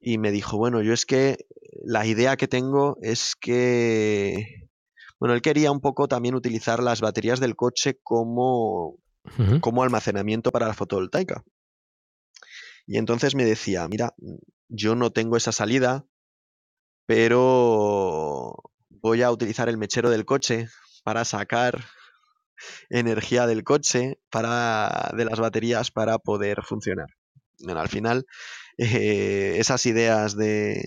y me dijo, bueno, yo es que la idea que tengo es que, bueno, él quería un poco también utilizar las baterías del coche como, uh -huh. como almacenamiento para la fotovoltaica. Y entonces me decía, mira, yo no tengo esa salida, pero voy a utilizar el mechero del coche para sacar energía del coche, para, de las baterías para poder funcionar. Bueno, al final, eh, esas ideas de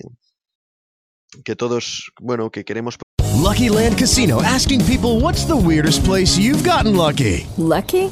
que todos, bueno, que queremos. Lucky Land Casino asking people what's the weirdest place you've gotten lucky. Lucky?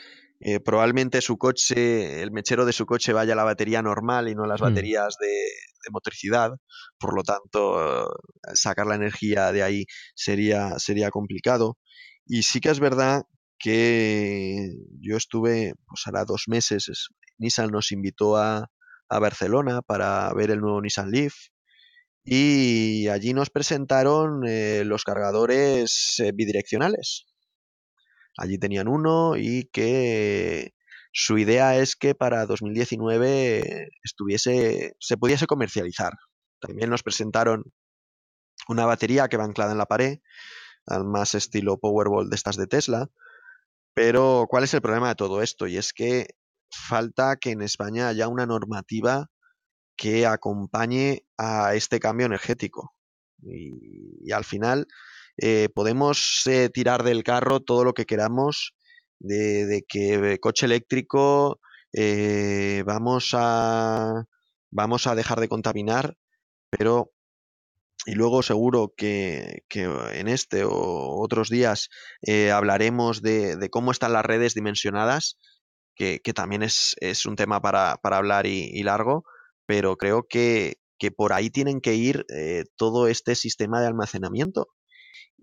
Eh, probablemente su coche, el mechero de su coche vaya a la batería normal y no a las Mm. baterías de, de motricidad. Por lo tanto, sacar la energía de ahí sería, sería complicado. Y sí que es verdad que yo estuve, pues hará dos meses, es- Nissan nos invitó a, a Barcelona para ver el nuevo Nissan Leaf. Y allí nos presentaron eh, los cargadores eh, bidireccionales. Allí tenían uno y que su idea es que para 2019 estuviese, se pudiese comercializar. También nos presentaron una batería que va anclada en la pared, al más estilo Powerball de estas de Tesla. Pero, ¿cuál es el problema de todo esto? Y es que falta que en España haya una normativa que acompañe a este cambio energético. Y, y al final eh, podemos eh, tirar del carro todo lo que queramos de, de que coche eléctrico eh, vamos a vamos a dejar de contaminar, pero y luego seguro que, en este o otros días eh, hablaremos de, cómo están las redes dimensionadas, que, también es, es un tema para, para hablar y, y largo, pero creo que, que por ahí tienen que ir todo este sistema de almacenamiento.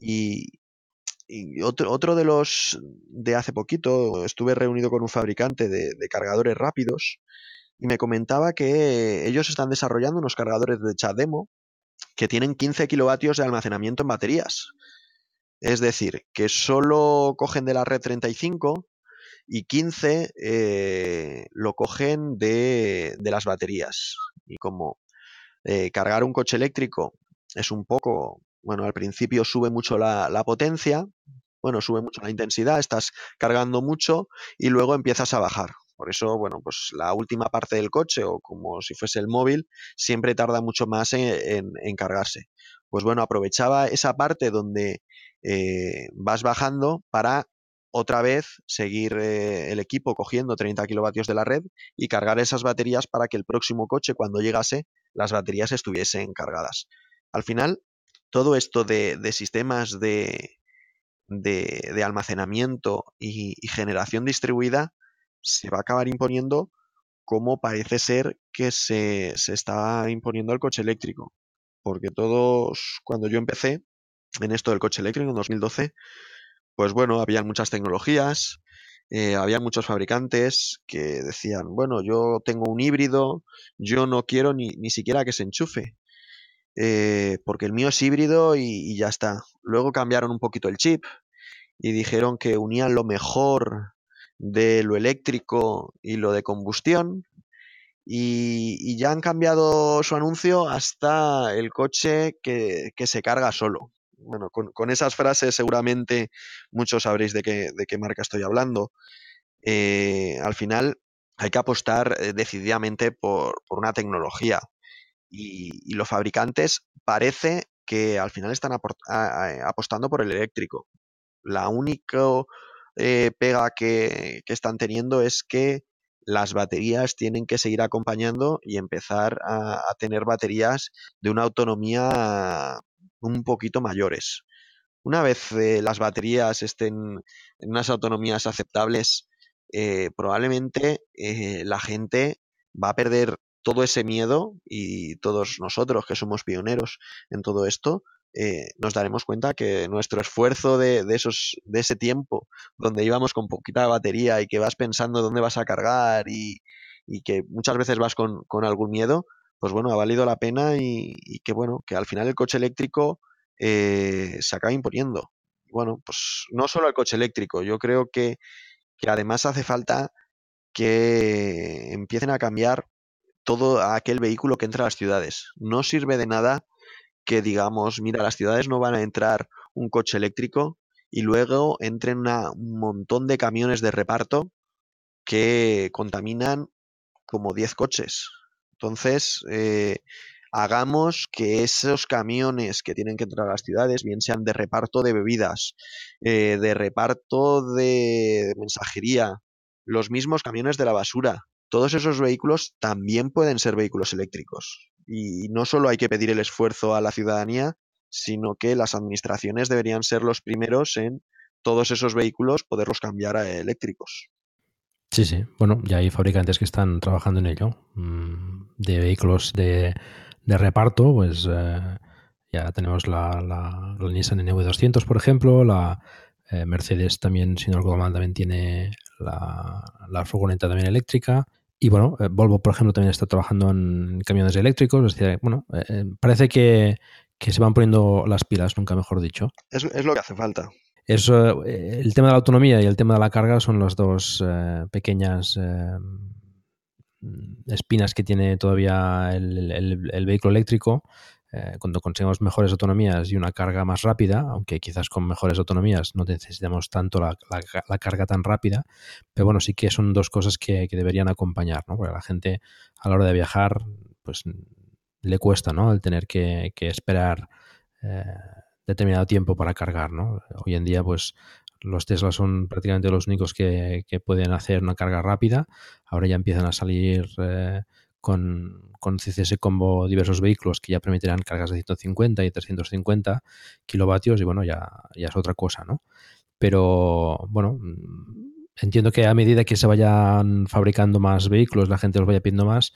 Y, otro, otro de los de hace poquito, estuve reunido con un fabricante de, de cargadores rápidos y me comentaba que ellos están desarrollando unos cargadores de CHAdeMO que tienen 15 kilovatios de almacenamiento en baterías. Es decir, que solo cogen de la red 35 y 15 eh, lo cogen de, de, las baterías. Y como eh, cargar un coche eléctrico es un poco, bueno, al principio sube mucho la, la, potencia, bueno, sube mucho la intensidad, estás cargando mucho y luego empiezas a bajar. Por eso, bueno, pues la última parte del coche o como si fuese el móvil siempre tarda mucho más en, en, cargarse. Pues bueno, aprovechaba esa parte donde eh, vas bajando para otra vez seguir eh, el equipo cogiendo 30 kilovatios de la red y cargar esas baterías para que el próximo coche, cuando llegase, las baterías estuviesen cargadas. Al final, todo esto de, sistemas de, de, almacenamiento y, y, generación distribuida se va a acabar imponiendo como parece ser que se, se está imponiendo el coche eléctrico. Porque todos, cuando yo empecé en esto del coche eléctrico en 2012, pues bueno, había muchas tecnologías, eh, había muchos fabricantes que decían, bueno, yo tengo un híbrido, yo no quiero ni, ni siquiera que se enchufe, eh, porque el mío es híbrido y, ya está. Luego cambiaron un poquito el chip y dijeron que unían lo mejor de lo eléctrico y lo de combustión. Y, ya han cambiado su anuncio hasta el coche que, se carga solo bueno, con, esas frases seguramente muchos sabréis de qué, de qué marca estoy hablando. Eh, al final hay que apostar eh, decididamente por, una tecnología y, los fabricantes parece que al final están apostando por el eléctrico. La única eh, pega que, están teniendo es que las baterías tienen que seguir acompañando y empezar a, a tener baterías de una autonomía un poquito mayores. Una vez eh, las baterías estén en unas autonomías aceptables, eh, probablemente eh, la gente va a perder todo ese miedo y todos nosotros que somos pioneros en todo esto, eh, nos daremos cuenta que nuestro esfuerzo de, de, esos, de ese tiempo, donde íbamos con poquita batería y que vas pensando dónde vas a cargar y, y que muchas veces vas con, con algún miedo, pues bueno, ha valido la pena y, que bueno, que al final el coche eléctrico eh, se acaba imponiendo. Bueno, pues no solo el coche eléctrico, yo creo que, que además hace falta que empiecen a cambiar todo aquel vehículo que entra a las ciudades. No sirve de nada que digamos, mira, las ciudades no van a entrar un coche eléctrico y luego entren un montón de camiones de reparto que contaminan como 10 coches. Entonces, eh, hagamos que esos camiones que tienen que entrar a las ciudades, bien sean de reparto de bebidas, eh, de reparto de mensajería, los mismos camiones de la basura, todos esos vehículos también pueden ser vehículos eléctricos. Y no solo hay que pedir el esfuerzo a la ciudadanía, sino que las administraciones deberían ser los primeros en todos esos vehículos poderlos cambiar a eléctricos. Sí, sí. Bueno, ya hay fabricantes que están trabajando en ello. Mm, de vehículos de, reparto, pues eh, ya tenemos la, la, Nissan NV200, por ejemplo, la eh, Mercedes también, si no recuerdo mal, también tiene la, la furgoneta también eléctrica. Y bueno, eh, Volvo, por ejemplo, también está trabajando en camiones eléctricos. Es decir, bueno, parece que, que se van poniendo las pilas, nunca mejor dicho. Es, es lo que hace falta. Eh, el tema de la autonomía y el tema de la carga son las dos eh, pequeñas eh, espinas que tiene todavía el, vehículo eléctrico. Cuando conseguimos mejores autonomías y una carga más rápida, aunque quizás con mejores autonomías no necesitamos tanto la, carga tan rápida, pero bueno, sí que son dos cosas que, deberían acompañar, ¿no? Porque la gente a la hora de viajar, pues le cuesta, ¿no? El tener que, esperar eh, determinado tiempo para cargar, ¿no? Hoy en día, pues los Tesla son prácticamente los únicos que, pueden hacer una carga rápida. Ahora ya empiezan a salir eh, con, con CCS Combo diversos vehículos que ya permitirán cargas de 150 y 350 kilovatios y bueno, ya, ya es otra cosa, ¿no? Pero bueno, entiendo que a medida que se vayan fabricando más vehículos, la gente los vaya pidiendo más,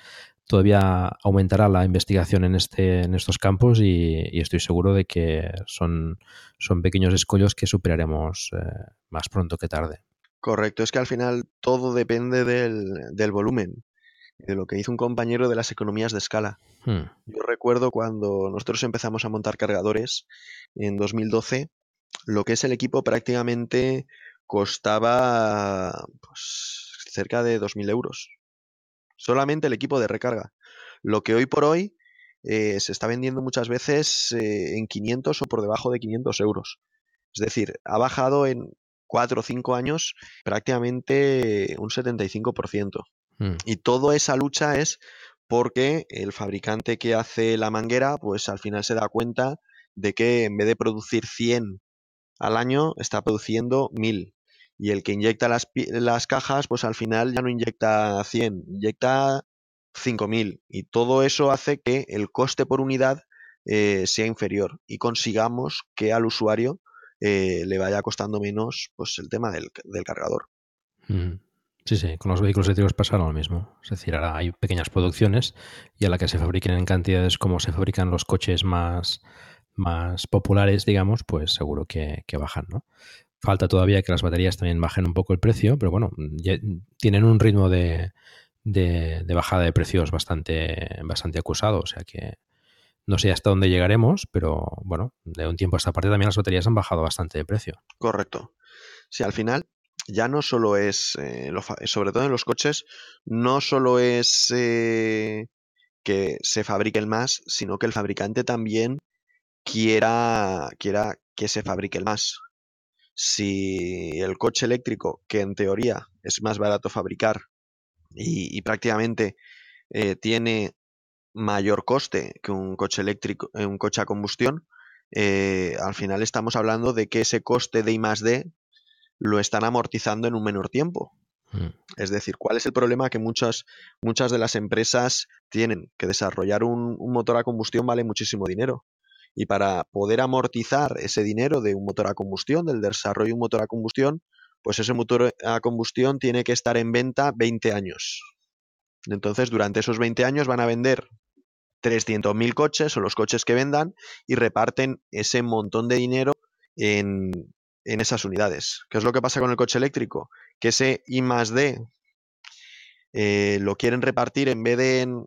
todavía aumentará la investigación en, este, en estos campos y, estoy seguro de que son, son pequeños escollos que superaremos eh, más pronto que tarde. Correcto, es que al final todo depende del, volumen, de lo que hizo un compañero de las economías de escala. Hmm. Yo recuerdo cuando nosotros empezamos a montar cargadores en 2012, lo que es el equipo prácticamente costaba pues, cerca de 2.000 euros solamente el equipo de recarga. Lo que hoy por hoy eh, se está vendiendo muchas veces eh, en 500 o por debajo de 500 euros. Es decir, ha bajado en 4 o 5 años prácticamente un 75%. Mm. Y toda esa lucha es porque el fabricante que hace la manguera, pues al final se da cuenta de que en vez de producir 100 al año, está produciendo 1000 y el que inyecta las, las cajas, pues al final ya no inyecta 100, inyecta 5.000 y todo eso hace que el coste por unidad eh, sea inferior y consigamos que al usuario eh, le vaya costando menos pues el tema del, cargador. Sí, sí, con los vehículos eléctricos pasa lo mismo. Es decir, ahora hay pequeñas producciones y a la que se fabriquen en cantidades como se fabrican los coches más, más populares, digamos, pues seguro que, que bajan, ¿no? Falta todavía que las baterías también bajen un poco el precio, pero bueno, tienen un ritmo de, bajada de precios bastante, bastante acusado, o sea que no sé hasta dónde llegaremos, pero bueno, de un tiempo a esta parte también las baterías han bajado bastante de precio. Correcto. Si al final ya no solo es, eh, sobre todo en los coches, no solo es eh, que se fabrique más, sino que el fabricante también quiera, quiera que se fabrique el más. Si el coche eléctrico, que en teoría es más barato fabricar y, prácticamente eh, tiene mayor coste que un coche eléctrico, un coche a combustión, al final estamos hablando de que ese coste de I más D lo están amortizando en un menor tiempo. Mm. Es decir, ¿cuál es el problema que muchas, muchas de las empresas tienen? Que desarrollar un, motor a combustión vale muchísimo dinero. Y para poder amortizar ese dinero de un motor a combustión, del desarrollo de un motor a combustión, pues ese motor a combustión tiene que estar en venta 20 años. Entonces, durante esos 20 años van a vender 300.000 coches o los coches que vendan y reparten ese montón de dinero en, esas unidades. ¿Qué es lo que pasa con el coche eléctrico? Que ese I más D eh, lo quieren repartir en vez de en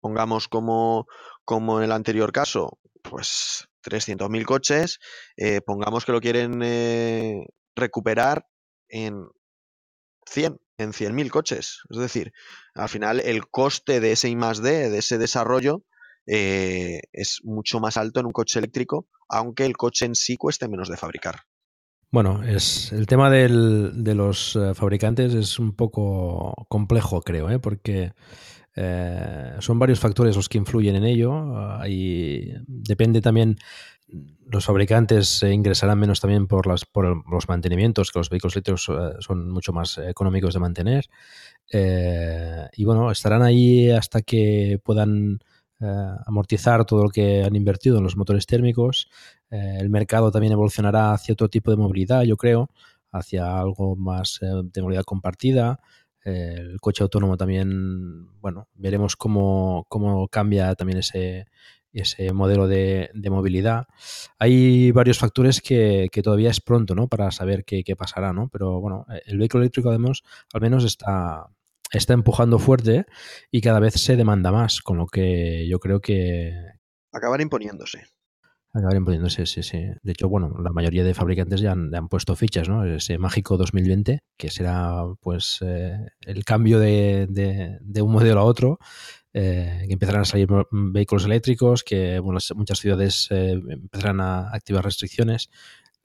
pongamos como, como en el anterior caso, pues 300.000 coches, eh, pongamos que lo quieren eh, recuperar en 100, en 100.000 coches. Es decir, al final el coste de ese I D, de ese desarrollo, es mucho más alto en un coche eléctrico, aunque el coche en sí cueste menos de fabricar. Bueno, es el tema de los fabricantes es un poco complejo, creo, ¿eh? porque eh, son varios factores los que influyen en ello ah, y depende también los fabricantes ingresarán menos también por, las, por los mantenimientos, que los vehículos eléctricos eh, son mucho más económicos de mantener. Eh, y bueno, estarán ahí hasta que puedan amortizar todo lo que han invertido en los motores térmicos. el mercado también evolucionará hacia otro tipo de movilidad, yo creo, hacia algo más de movilidad compartida el coche autónomo también, bueno, veremos cómo, cómo cambia también ese, ese modelo de, movilidad. Hay varios factores que, que, todavía es pronto, ¿no? Para saber qué, qué, pasará, ¿no? Pero bueno, el vehículo eléctrico además, al menos está, está empujando fuerte y cada vez se demanda más, con lo que yo creo que... Acabar imponiéndose. Acabar imponiéndose, sí, sí. De hecho, bueno, la mayoría de fabricantes ya han, han puesto fichas, ¿no? Ese mágico 2020, que será pues eh, el cambio de, de, un modelo a otro, eh, que empezarán a salir vehículos eléctricos, que bueno, muchas ciudades eh, empezarán a activar restricciones.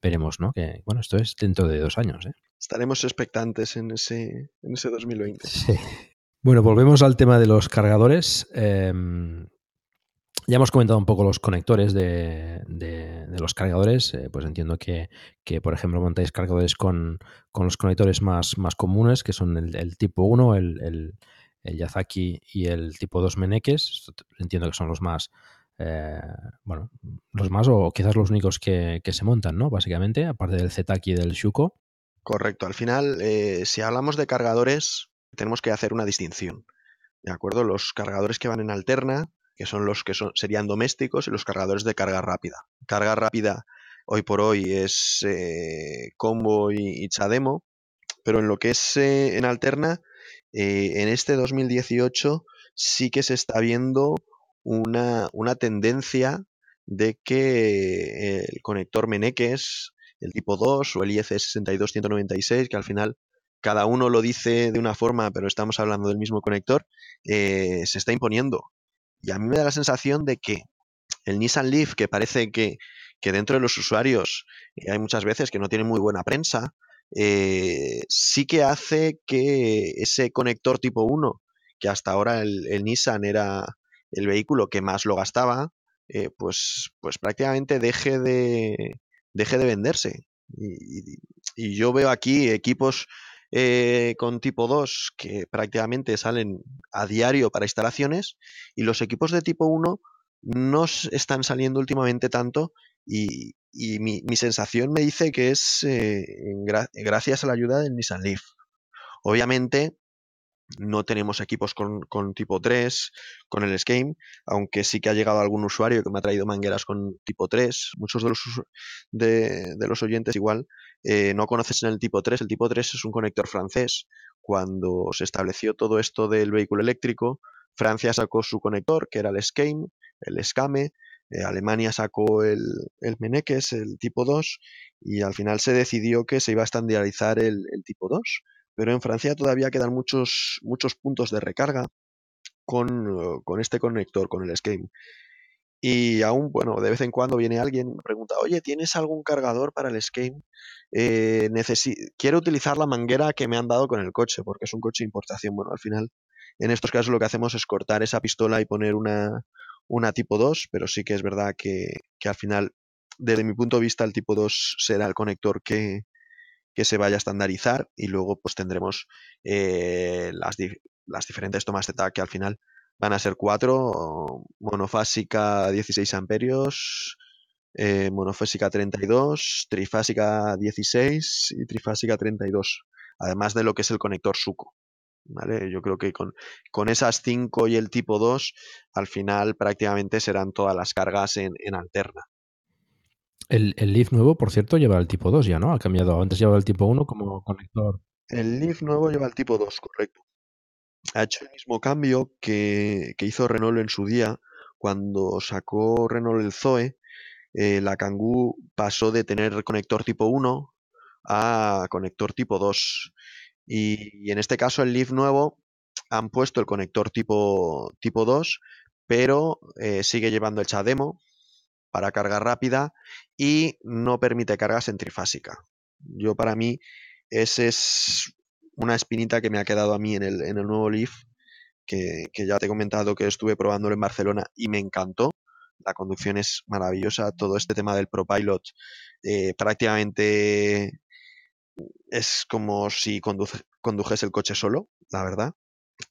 Veremos, ¿no? Que bueno, esto es dentro de dos años, ¿eh? Estaremos expectantes en ese, en ese 2020. Sí. Bueno, volvemos al tema de los cargadores. Em, ya hemos comentado un poco los conectores de, los cargadores. Eh, pues entiendo que, por ejemplo, montáis cargadores con, los conectores más, más, comunes, que son el, tipo 1, el, el, Yazaki y el tipo 2 Menekes. Entiendo que son los más, eh, bueno, los más o quizás los únicos que, se montan, ¿no? Básicamente, aparte del Zetaki y del Shuko. Correcto. Al final, eh, si hablamos de cargadores, tenemos que hacer una distinción. ¿De acuerdo? Los cargadores que van en alterna que son los que son, serían domésticos y los cargadores de carga rápida. Carga rápida hoy por hoy es eh, Combo y, Chademo, pero en lo que es eh, en Alterna, eh, en este 2018 sí que se está viendo una, una tendencia de que el conector Meneques, el tipo 2 o el IEC 62196, que al final cada uno lo dice de una forma, pero estamos hablando del mismo conector, se está imponiendo. Y a mí me da la sensación de que el Nissan Leaf, que parece que, dentro de los usuarios eh, hay muchas veces que no tiene muy buena prensa, eh, sí que hace que ese conector tipo 1, que hasta ahora el, Nissan era el vehículo que más lo gastaba, eh, pues, pues prácticamente deje de, deje de venderse. y, yo veo aquí equipos eh, con tipo 2 que prácticamente salen a diario para instalaciones y los equipos de tipo 1 no están saliendo últimamente tanto y, mi, sensación me dice que es eh, gracias a la ayuda del Nissan Leaf. Obviamente no tenemos equipos con, tipo 3, con el Scheme, aunque sí que ha llegado algún usuario que me ha traído mangueras con tipo 3. Muchos de los, de, los oyentes igual eh, no conocen el tipo 3. El tipo 3 es un conector francés. Cuando se estableció todo esto del vehículo eléctrico, Francia sacó su conector, que era el Scheme, el Scame, eh, Alemania sacó el, el Menekes, el tipo 2, y al final se decidió que se iba a estandarizar el, el tipo 2 pero en Francia todavía quedan muchos, muchos puntos de recarga con, con este conector, con el Scheme. Y aún, bueno, de vez en cuando viene alguien y pregunta, oye, ¿tienes algún cargador para el Scheme? Eh, quiero utilizar la manguera que me han dado con el coche, porque es un coche de importación. Bueno, al final, en estos casos lo que hacemos es cortar esa pistola y poner una, una tipo 2, pero sí que es verdad que, que al final, desde mi punto de vista, el tipo 2 será el conector que, que se vaya a estandarizar y luego pues tendremos eh, las, las, diferentes tomas TAC que al final van a ser cuatro, monofásica 16 amperios, eh, monofásica 32, trifásica 16 y trifásica 32, además de lo que es el conector suco. ¿Vale? Yo creo que con, con esas 5 y el tipo 2, al final prácticamente serán todas las cargas en, en alterna. El, el, Leaf nuevo, por cierto, lleva el tipo 2 ya, ¿no? Ha cambiado. Antes llevaba el tipo 1 como conector. El Leaf nuevo lleva el tipo 2, correcto. ha hecho el mismo cambio que, hizo Renault en su día cuando sacó Renault el Zoe. eh, la Kangoo pasó de tener conector tipo 1 a conector tipo 2. Y, y en este caso el Leaf nuevo han puesto el conector tipo, tipo 2, pero eh, sigue llevando el CHAdeMO para carga rápida y no permite carga centrifásica. Yo para mí ese es una espinita que me ha quedado a mí en el, nuevo Leaf, que, ya te he comentado que estuve probándolo en Barcelona y me encantó. La conducción es maravillosa, todo este tema del ProPilot eh, prácticamente es como si conduce- condujese el coche solo, la verdad.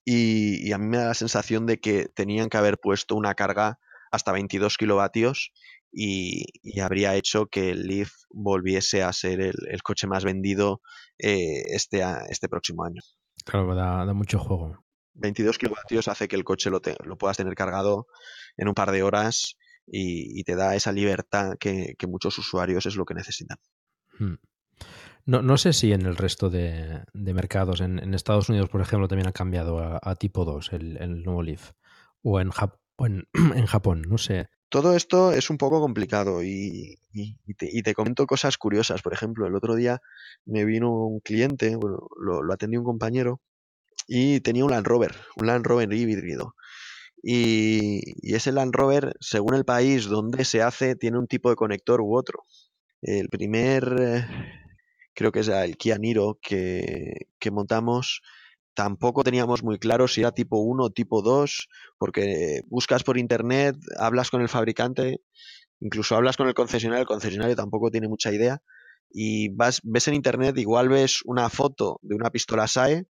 Y, y a mí me da la sensación de que tenían que haber puesto una carga hasta 22 kilovatios y, y habría hecho que el Leaf volviese a ser el, el coche más vendido eh, este, este próximo año. Claro, da, da mucho juego. 22 kilovatios hace que el coche lo, te- lo puedas tener cargado en un par de horas y, y te da esa libertad que, que muchos usuarios es lo que necesitan. Hmm. No, no sé si en el resto de, de mercados, en, en Estados Unidos, por ejemplo, también ha cambiado a, a tipo 2 el, el nuevo Leaf. O en, Jap- o en, en Japón, no sé. Todo esto es un poco complicado y, te, comento cosas curiosas. Por ejemplo, el otro día me vino un cliente, bueno, lo, lo atendió un compañero y tenía un Land Rover, un Land Rover híbrido. Y, ese Land Rover, según el país donde se hace, tiene un tipo de conector u otro. El primer, eh, creo que es el Kia Niro que montamos, tampoco teníamos muy claro si era tipo 1 o tipo 2, porque buscas por internet, hablas con el fabricante, incluso hablas con el concesionario, el concesionario tampoco tiene mucha idea, y vas, ves en internet, igual ves una foto de una pistola SAE,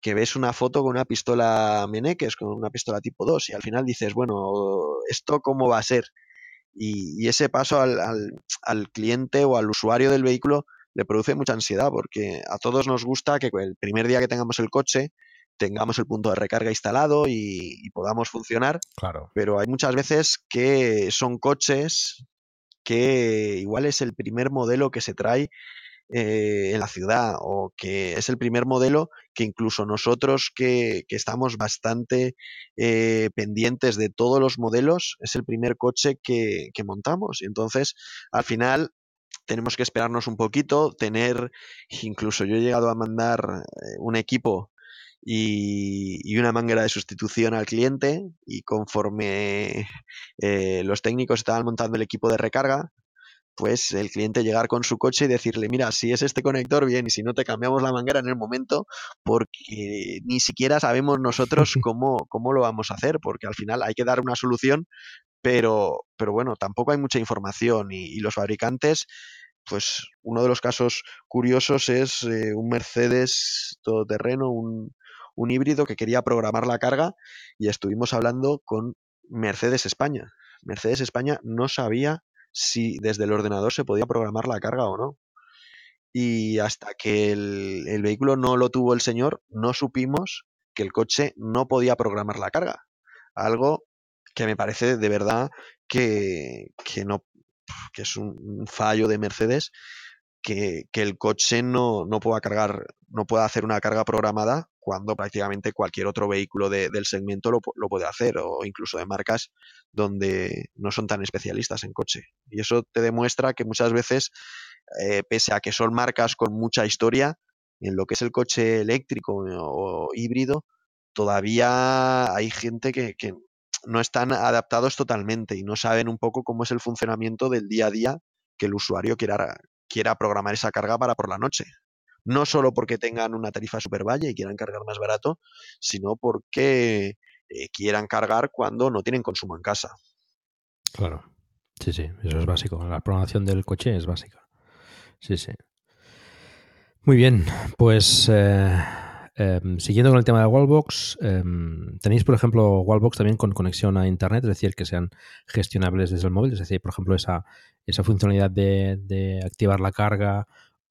que ves una foto con una pistola Meneques, con una pistola tipo 2, y al final dices, bueno, ¿esto cómo va a ser? Y, y ese paso al, cliente o al usuario del vehículo le produce mucha ansiedad, porque a todos nos gusta que el primer día que tengamos el coche tengamos el punto de recarga instalado y, y podamos funcionar, Claro. pero hay muchas veces que son coches que igual es el primer modelo que se trae eh, en la ciudad o que es el primer modelo que incluso nosotros que, que estamos bastante eh, pendientes de todos los modelos es el primer coche que, que montamos y entonces al final tenemos que esperarnos un poquito, tener, incluso yo he llegado a mandar eh, un equipo y, y una manguera de sustitución al cliente y conforme eh, los técnicos estaban montando el equipo de recarga, pues el cliente llegar con su coche y decirle, mira, si es este conector, bien, y si no te cambiamos la manguera en el momento, porque ni siquiera sabemos nosotros cómo, cómo lo vamos a hacer, porque al final hay que dar una solución, pero, pero bueno, tampoco hay mucha información y, y los fabricantes, pues uno de los casos curiosos es eh, un Mercedes todoterreno, un, un híbrido que quería programar la carga y estuvimos hablando con Mercedes España. Mercedes España no sabía si desde el ordenador se podía programar la carga o no. Y hasta que el, el, vehículo no lo tuvo el señor, no supimos que el coche no podía programar la carga. Algo que me parece de verdad que, que no que es un, fallo de Mercedes que, que, el coche no, no pueda cargar, no pueda hacer una carga programada cuando prácticamente cualquier otro vehículo de, del segmento lo, lo, puede hacer, o incluso de marcas donde no son tan especialistas en coche. Y eso te demuestra que muchas veces, eh, pese a que son marcas con mucha historia, en lo que es el coche eléctrico o, o híbrido, todavía hay gente que no están adaptados totalmente y no saben un poco cómo es el funcionamiento del día a día que el usuario quiera, quiera programar esa carga para por la noche. No solo porque tengan una tarifa super valle y quieran cargar más barato, sino porque eh, quieran cargar cuando no tienen consumo en casa. Claro. Sí, sí, eso es básico. La programación del coche es básica. Sí, sí. Muy bien, pues eh, eh, siguiendo con el tema de Wallbox, tenéis, por ejemplo, Wallbox también con conexión a Internet, es decir, que sean gestionables desde el móvil, es decir, por ejemplo, esa, esa funcionalidad de activar la carga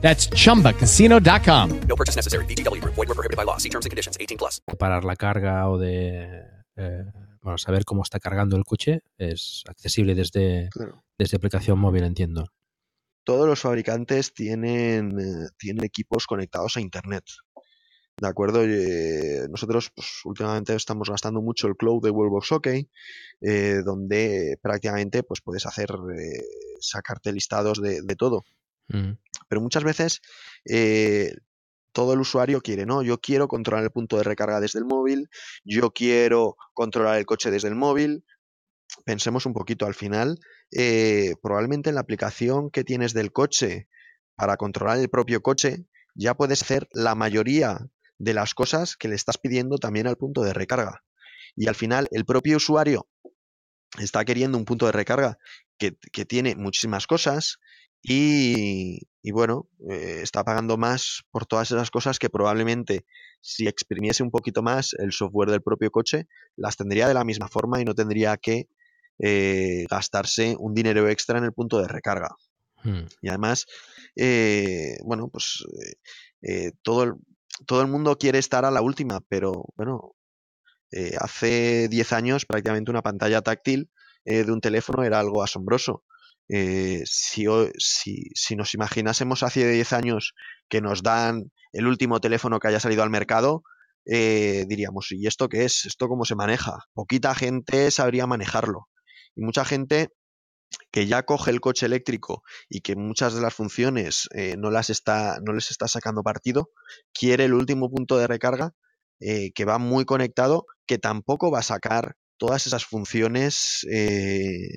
That's chumbacasino.com. No purchase necessary. BGW. Void were prohibited by law. See terms and conditions. 18 plus. parar la carga o de eh, bueno, saber cómo está cargando el coche es accesible desde, Claro. desde aplicación móvil, entiendo. Todos los fabricantes tienen, eh, tienen equipos conectados a Internet. ¿De acuerdo? Eh, nosotros pues, últimamente estamos gastando mucho el cloud de Wallbox OK, eh, donde prácticamente pues, puedes hacer, eh, sacarte listados de, de todo. Mm. Pero muchas veces eh, todo el usuario quiere, ¿no? Yo quiero controlar el punto de recarga desde el móvil, yo quiero controlar el coche desde el móvil. Pensemos un poquito, al final, eh, probablemente en la aplicación que tienes del coche para controlar el propio coche, ya puedes hacer la mayoría de las cosas que le estás pidiendo también al punto de recarga. Y al final, el propio usuario está queriendo un punto de recarga que, que tiene muchísimas cosas y, y bueno, eh, está pagando más por todas esas cosas que probablemente si exprimiese un poquito más el software del propio coche, las tendría de la misma forma y no tendría que eh, gastarse un dinero extra en el punto de recarga. Mm. Y además, eh, bueno, pues eh, todo, el, todo el mundo quiere estar a la última, pero bueno, hace 10 años prácticamente una pantalla táctil eh, de un teléfono era algo asombroso. Eh, si, si, si nos imaginásemos hace 10 años que nos dan el último teléfono que haya salido al mercado, eh, diríamos, ¿y esto qué es? ¿Esto cómo se maneja? Poquita gente sabría manejarlo. Y mucha gente que ya coge el coche eléctrico y que muchas de las funciones eh, no las está, no les está sacando partido, quiere el último punto de recarga eh, que va muy conectado, que tampoco va a sacar todas esas funciones eh,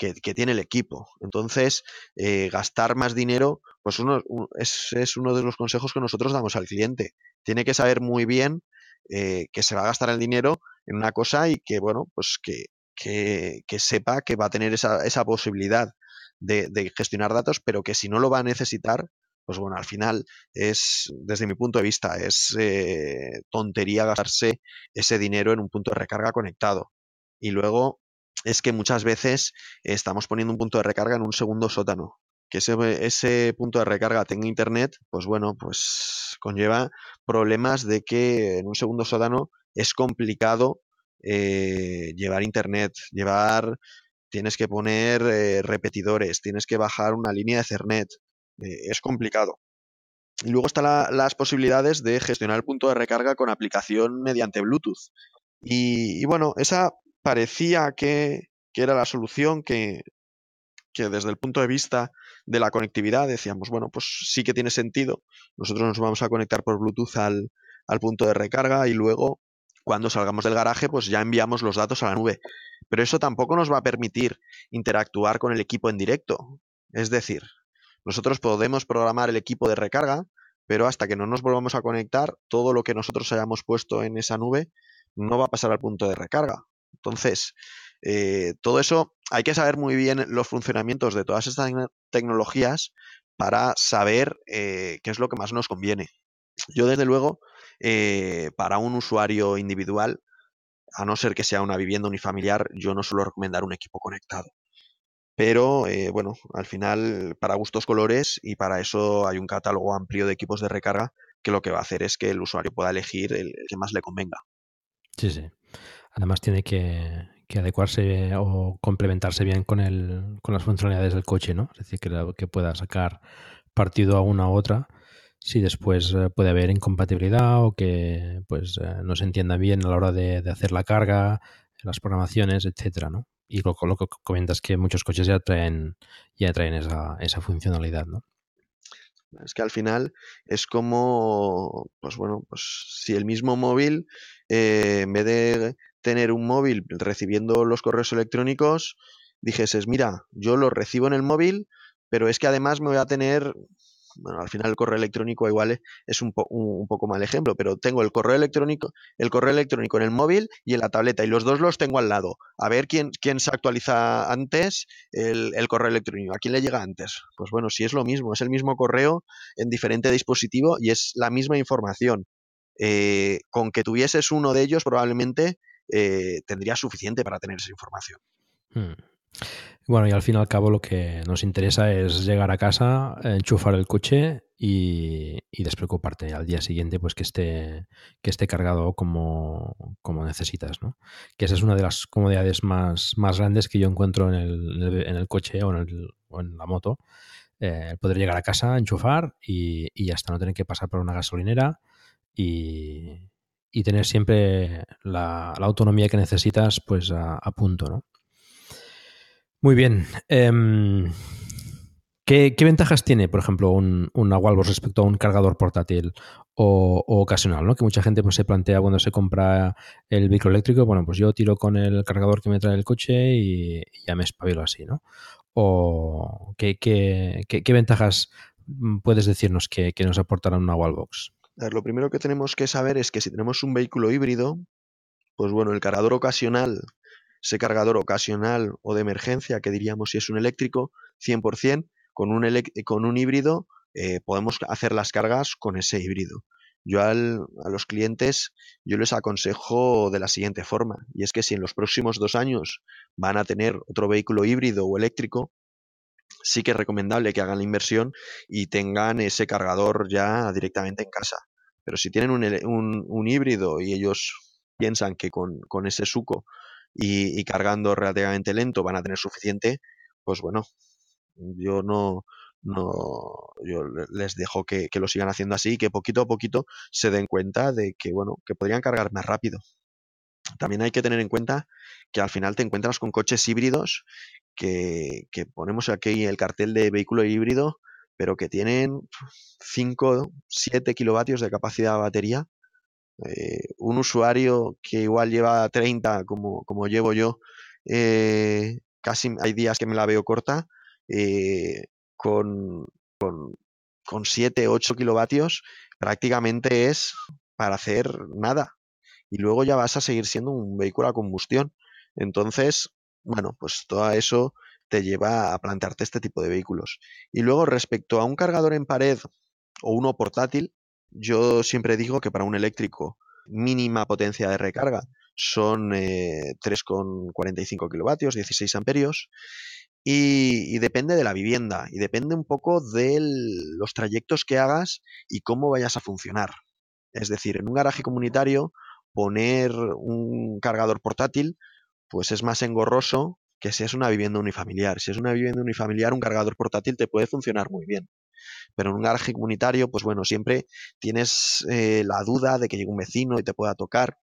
que, tiene el equipo. Entonces, eh, gastar más dinero, pues uno, es, uno de los consejos que nosotros damos al cliente. Tiene que saber muy bien eh, que se va a gastar el dinero en una cosa y que, bueno, pues que, que, sepa que va a tener esa, esa posibilidad de, de gestionar datos, pero que si no lo va a necesitar, pues bueno, al final es, desde mi punto de vista, es eh, tontería gastarse ese dinero en un punto de recarga conectado. Y luego es que muchas veces estamos poniendo un punto de recarga en un segundo sótano. Que ese, punto de recarga tenga internet, pues bueno, pues conlleva problemas de que en un segundo sótano es complicado eh, llevar internet, llevar, tienes que poner eh, repetidores, tienes que bajar una línea de Ethernet, eh, es complicado. Y luego están la- las posibilidades de gestionar el punto de recarga con aplicación mediante Bluetooth. Y bueno, esa parecía que, que era la solución que, que desde el punto de vista de la conectividad decíamos, bueno, pues sí que tiene sentido. Nosotros nos vamos a conectar por Bluetooth al, al punto de recarga y luego cuando salgamos del garaje pues ya enviamos los datos a la nube. Pero eso tampoco nos va a permitir interactuar con el equipo en directo. Es decir, nosotros podemos programar el equipo de recarga, pero hasta que no nos volvamos a conectar, todo lo que nosotros hayamos puesto en esa nube no va a pasar al punto de recarga. Entonces, eh, todo eso hay que saber muy bien los funcionamientos de todas estas tecno- tecnologías para saber eh, qué es lo que más nos conviene. Yo, desde luego, eh, para un usuario individual, a no ser que sea una vivienda unifamiliar, yo no suelo recomendar un equipo conectado. Pero eh, bueno, al final, para gustos colores y para eso hay un catálogo amplio de equipos de recarga que lo que va a hacer es que el usuario pueda elegir el, el que más le convenga. Sí, sí. Además tiene que, adecuarse o complementarse bien con, el, con las funcionalidades del coche, ¿no? Es decir, que, pueda sacar partido a una u otra si después eh, puede haber incompatibilidad o que pues eh, no se entienda bien a la hora de, hacer la carga, las programaciones, etcétera, ¿no? Y lo, lo que comentas que muchos coches ya traen, ya traen esa, esa funcionalidad, ¿no? Es que al final es como, pues bueno, pues si el mismo móvil, eh, en vez de tener un móvil recibiendo los correos electrónicos, dijeses, mira, yo los recibo en el móvil, pero es que además me voy a tener bueno, al final el correo electrónico igual es un, un, poco mal ejemplo, pero tengo el correo electrónico, el correo electrónico en el móvil y en la tableta, y los dos los tengo al lado. A ver quién, quién se actualiza antes el, el correo electrónico, a quién le llega antes. Pues bueno, si es lo mismo, es el mismo correo en diferente dispositivo y es la misma información. Eh, con que tuvieses uno de ellos, probablemente eh, tendría suficiente para tener esa información. Hmm. Bueno, y al fin y al cabo lo que nos interesa es llegar a casa, enchufar el coche y, despreocuparte al día siguiente pues que esté, que esté cargado como, como necesitas. ¿no? Que esa es una de las comodidades más, más grandes que yo encuentro en el, en el, coche o en, el, o en, la moto. Eh, poder llegar a casa, enchufar y, y hasta no tener que pasar por una gasolinera y, y tener siempre la, autonomía que necesitas pues a, punto, ¿no? Muy bien. Em, ¿qué, ventajas tiene, por ejemplo, un, un Wallbox respecto a un cargador portátil o, ocasional? ¿no? Que mucha gente pues, se plantea cuando se compra el vehículo eléctrico, bueno, pues yo tiro con el cargador que me trae el coche y, ya me espabilo así, ¿no? ¿O qué, qué, ventajas puedes decirnos que, que nos aportará una Wallbox? Lo primero que tenemos que saber es que si tenemos un vehículo híbrido, pues bueno, el cargador ocasional, ese cargador ocasional o de emergencia, que diríamos si es un eléctrico, 100%, con un, con un híbrido eh, podemos hacer las cargas con ese híbrido. Yo a los clientes yo les aconsejo de la siguiente forma, y es que si en los próximos dos años van a tener otro vehículo híbrido o eléctrico, sí que es recomendable que hagan la inversión y tengan ese cargador ya directamente en casa. Pero si tienen un, un, híbrido y ellos piensan que con, con ese suco y, cargando relativamente lento van a tener suficiente, pues bueno, yo no, no yo les dejo que, que, lo sigan haciendo así y que poquito a poquito se den cuenta de que bueno que podrían cargar más rápido también hay que tener en cuenta que al final te encuentras con coches híbridos que, ponemos aquí el cartel de vehículo híbrido pero que tienen 5, 7 kilovatios de capacidad de batería. Eh, un usuario que igual lleva 30 como, como llevo yo, eh, casi hay días que me la veo corta, eh, con, con, con 7, 8 kilovatios, prácticamente es para hacer nada. Y luego ya vas a seguir siendo un vehículo a combustión. Entonces, bueno, pues todo eso te lleva a plantearte este tipo de vehículos. Y luego respecto a un cargador en pared o uno portátil, yo siempre digo que para un eléctrico mínima potencia de recarga son 3,45 eh, kilovatios, 16 amperios. Y, depende de la vivienda y depende un poco de los trayectos que hagas y cómo vayas a funcionar. Es decir, en un garaje comunitario poner un cargador portátil pues es más engorroso que si es una vivienda unifamiliar. Si es una vivienda unifamiliar, un cargador portátil te puede funcionar muy bien. Pero en un garaje comunitario, pues bueno, siempre tienes eh, la duda de que llegue un vecino y te pueda tocar.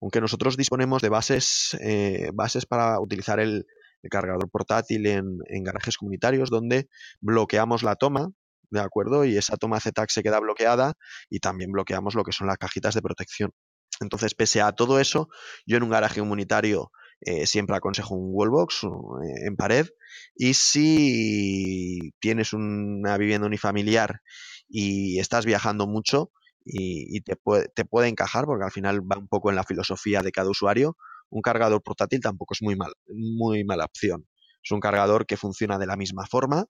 Aunque nosotros disponemos de bases, eh, bases para utilizar el, cargador portátil en, garajes comunitarios donde bloqueamos la toma, ¿de acuerdo? Y esa toma ZTAC se queda bloqueada y también bloqueamos lo que son las cajitas de protección. Entonces, pese a todo eso, yo en un garaje comunitario eh, siempre aconsejo un wallbox eh, en pared. Y si tienes una vivienda unifamiliar y estás viajando mucho y, te, puede, te puede encajar, porque al final va un poco en la filosofía de cada usuario, un cargador portátil tampoco es muy, mal, muy mala opción. Es un cargador que funciona de la misma forma,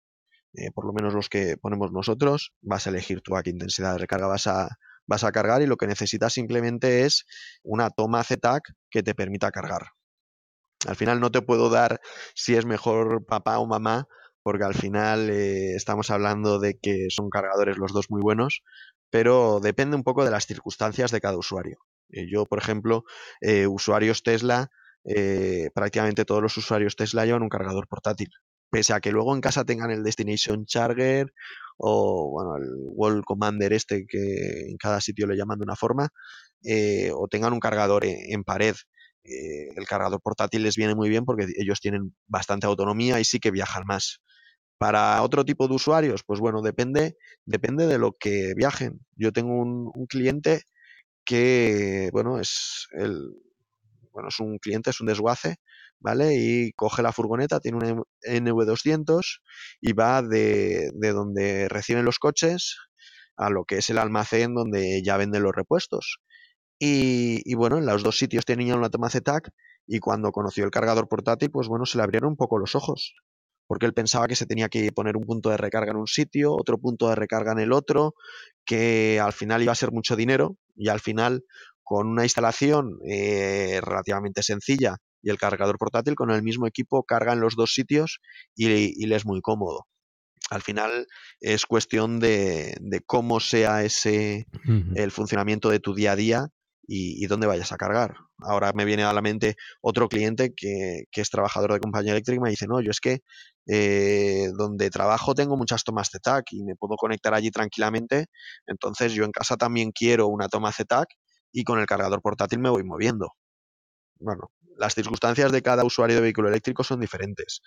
eh, por lo menos los que ponemos nosotros, vas a elegir tú a qué intensidad de recarga vas a, vas a cargar y lo que necesitas simplemente es una toma ZTAC que te permita cargar. Al final no te puedo dar si es mejor papá o mamá, porque al final eh, estamos hablando de que son cargadores los dos muy buenos, pero depende un poco de las circunstancias de cada usuario. Eh, yo, por ejemplo, eh, usuarios Tesla, prácticamente todos los usuarios Tesla llevan un cargador portátil. Pese a que luego en casa tengan el Destination Charger o bueno, el Wall Commander este que en cada sitio le llaman de una forma, o tengan un cargador en pared eh, el cargador portátil les viene muy bien porque ellos tienen bastante autonomía y sí que viajan más. Para otro tipo de usuarios, pues bueno, depende, depende de lo que viajen. Yo tengo un, cliente que, bueno, es el, bueno, es un cliente, es un desguace, ¿vale? Y coge la furgoneta, tiene un NV200 y va de, de donde reciben los coches a lo que es el almacén donde ya venden los repuestos. Y, y, bueno, en los dos sitios tenía una toma ZTAC y cuando conoció el cargador portátil, pues bueno, se le abrieron un poco los ojos, porque él pensaba que se tenía que poner un punto de recarga en un sitio, otro punto de recarga en el otro, que al final iba a ser mucho dinero y al final con una instalación eh, relativamente sencilla y el cargador portátil con el mismo equipo carga en los dos sitios y, y le es muy cómodo al final es cuestión de, de cómo sea ese uh -huh. el funcionamiento de tu día a día y, y, dónde vayas a cargar. Ahora me viene a la mente otro cliente que, que es trabajador de compañía eléctrica y me dice, no, yo es que eh, donde trabajo tengo muchas tomas ZTAC y me puedo conectar allí tranquilamente, entonces yo en casa también quiero una toma ZTAC y con el cargador portátil me voy moviendo. Bueno, las circunstancias de cada usuario de vehículo eléctrico son diferentes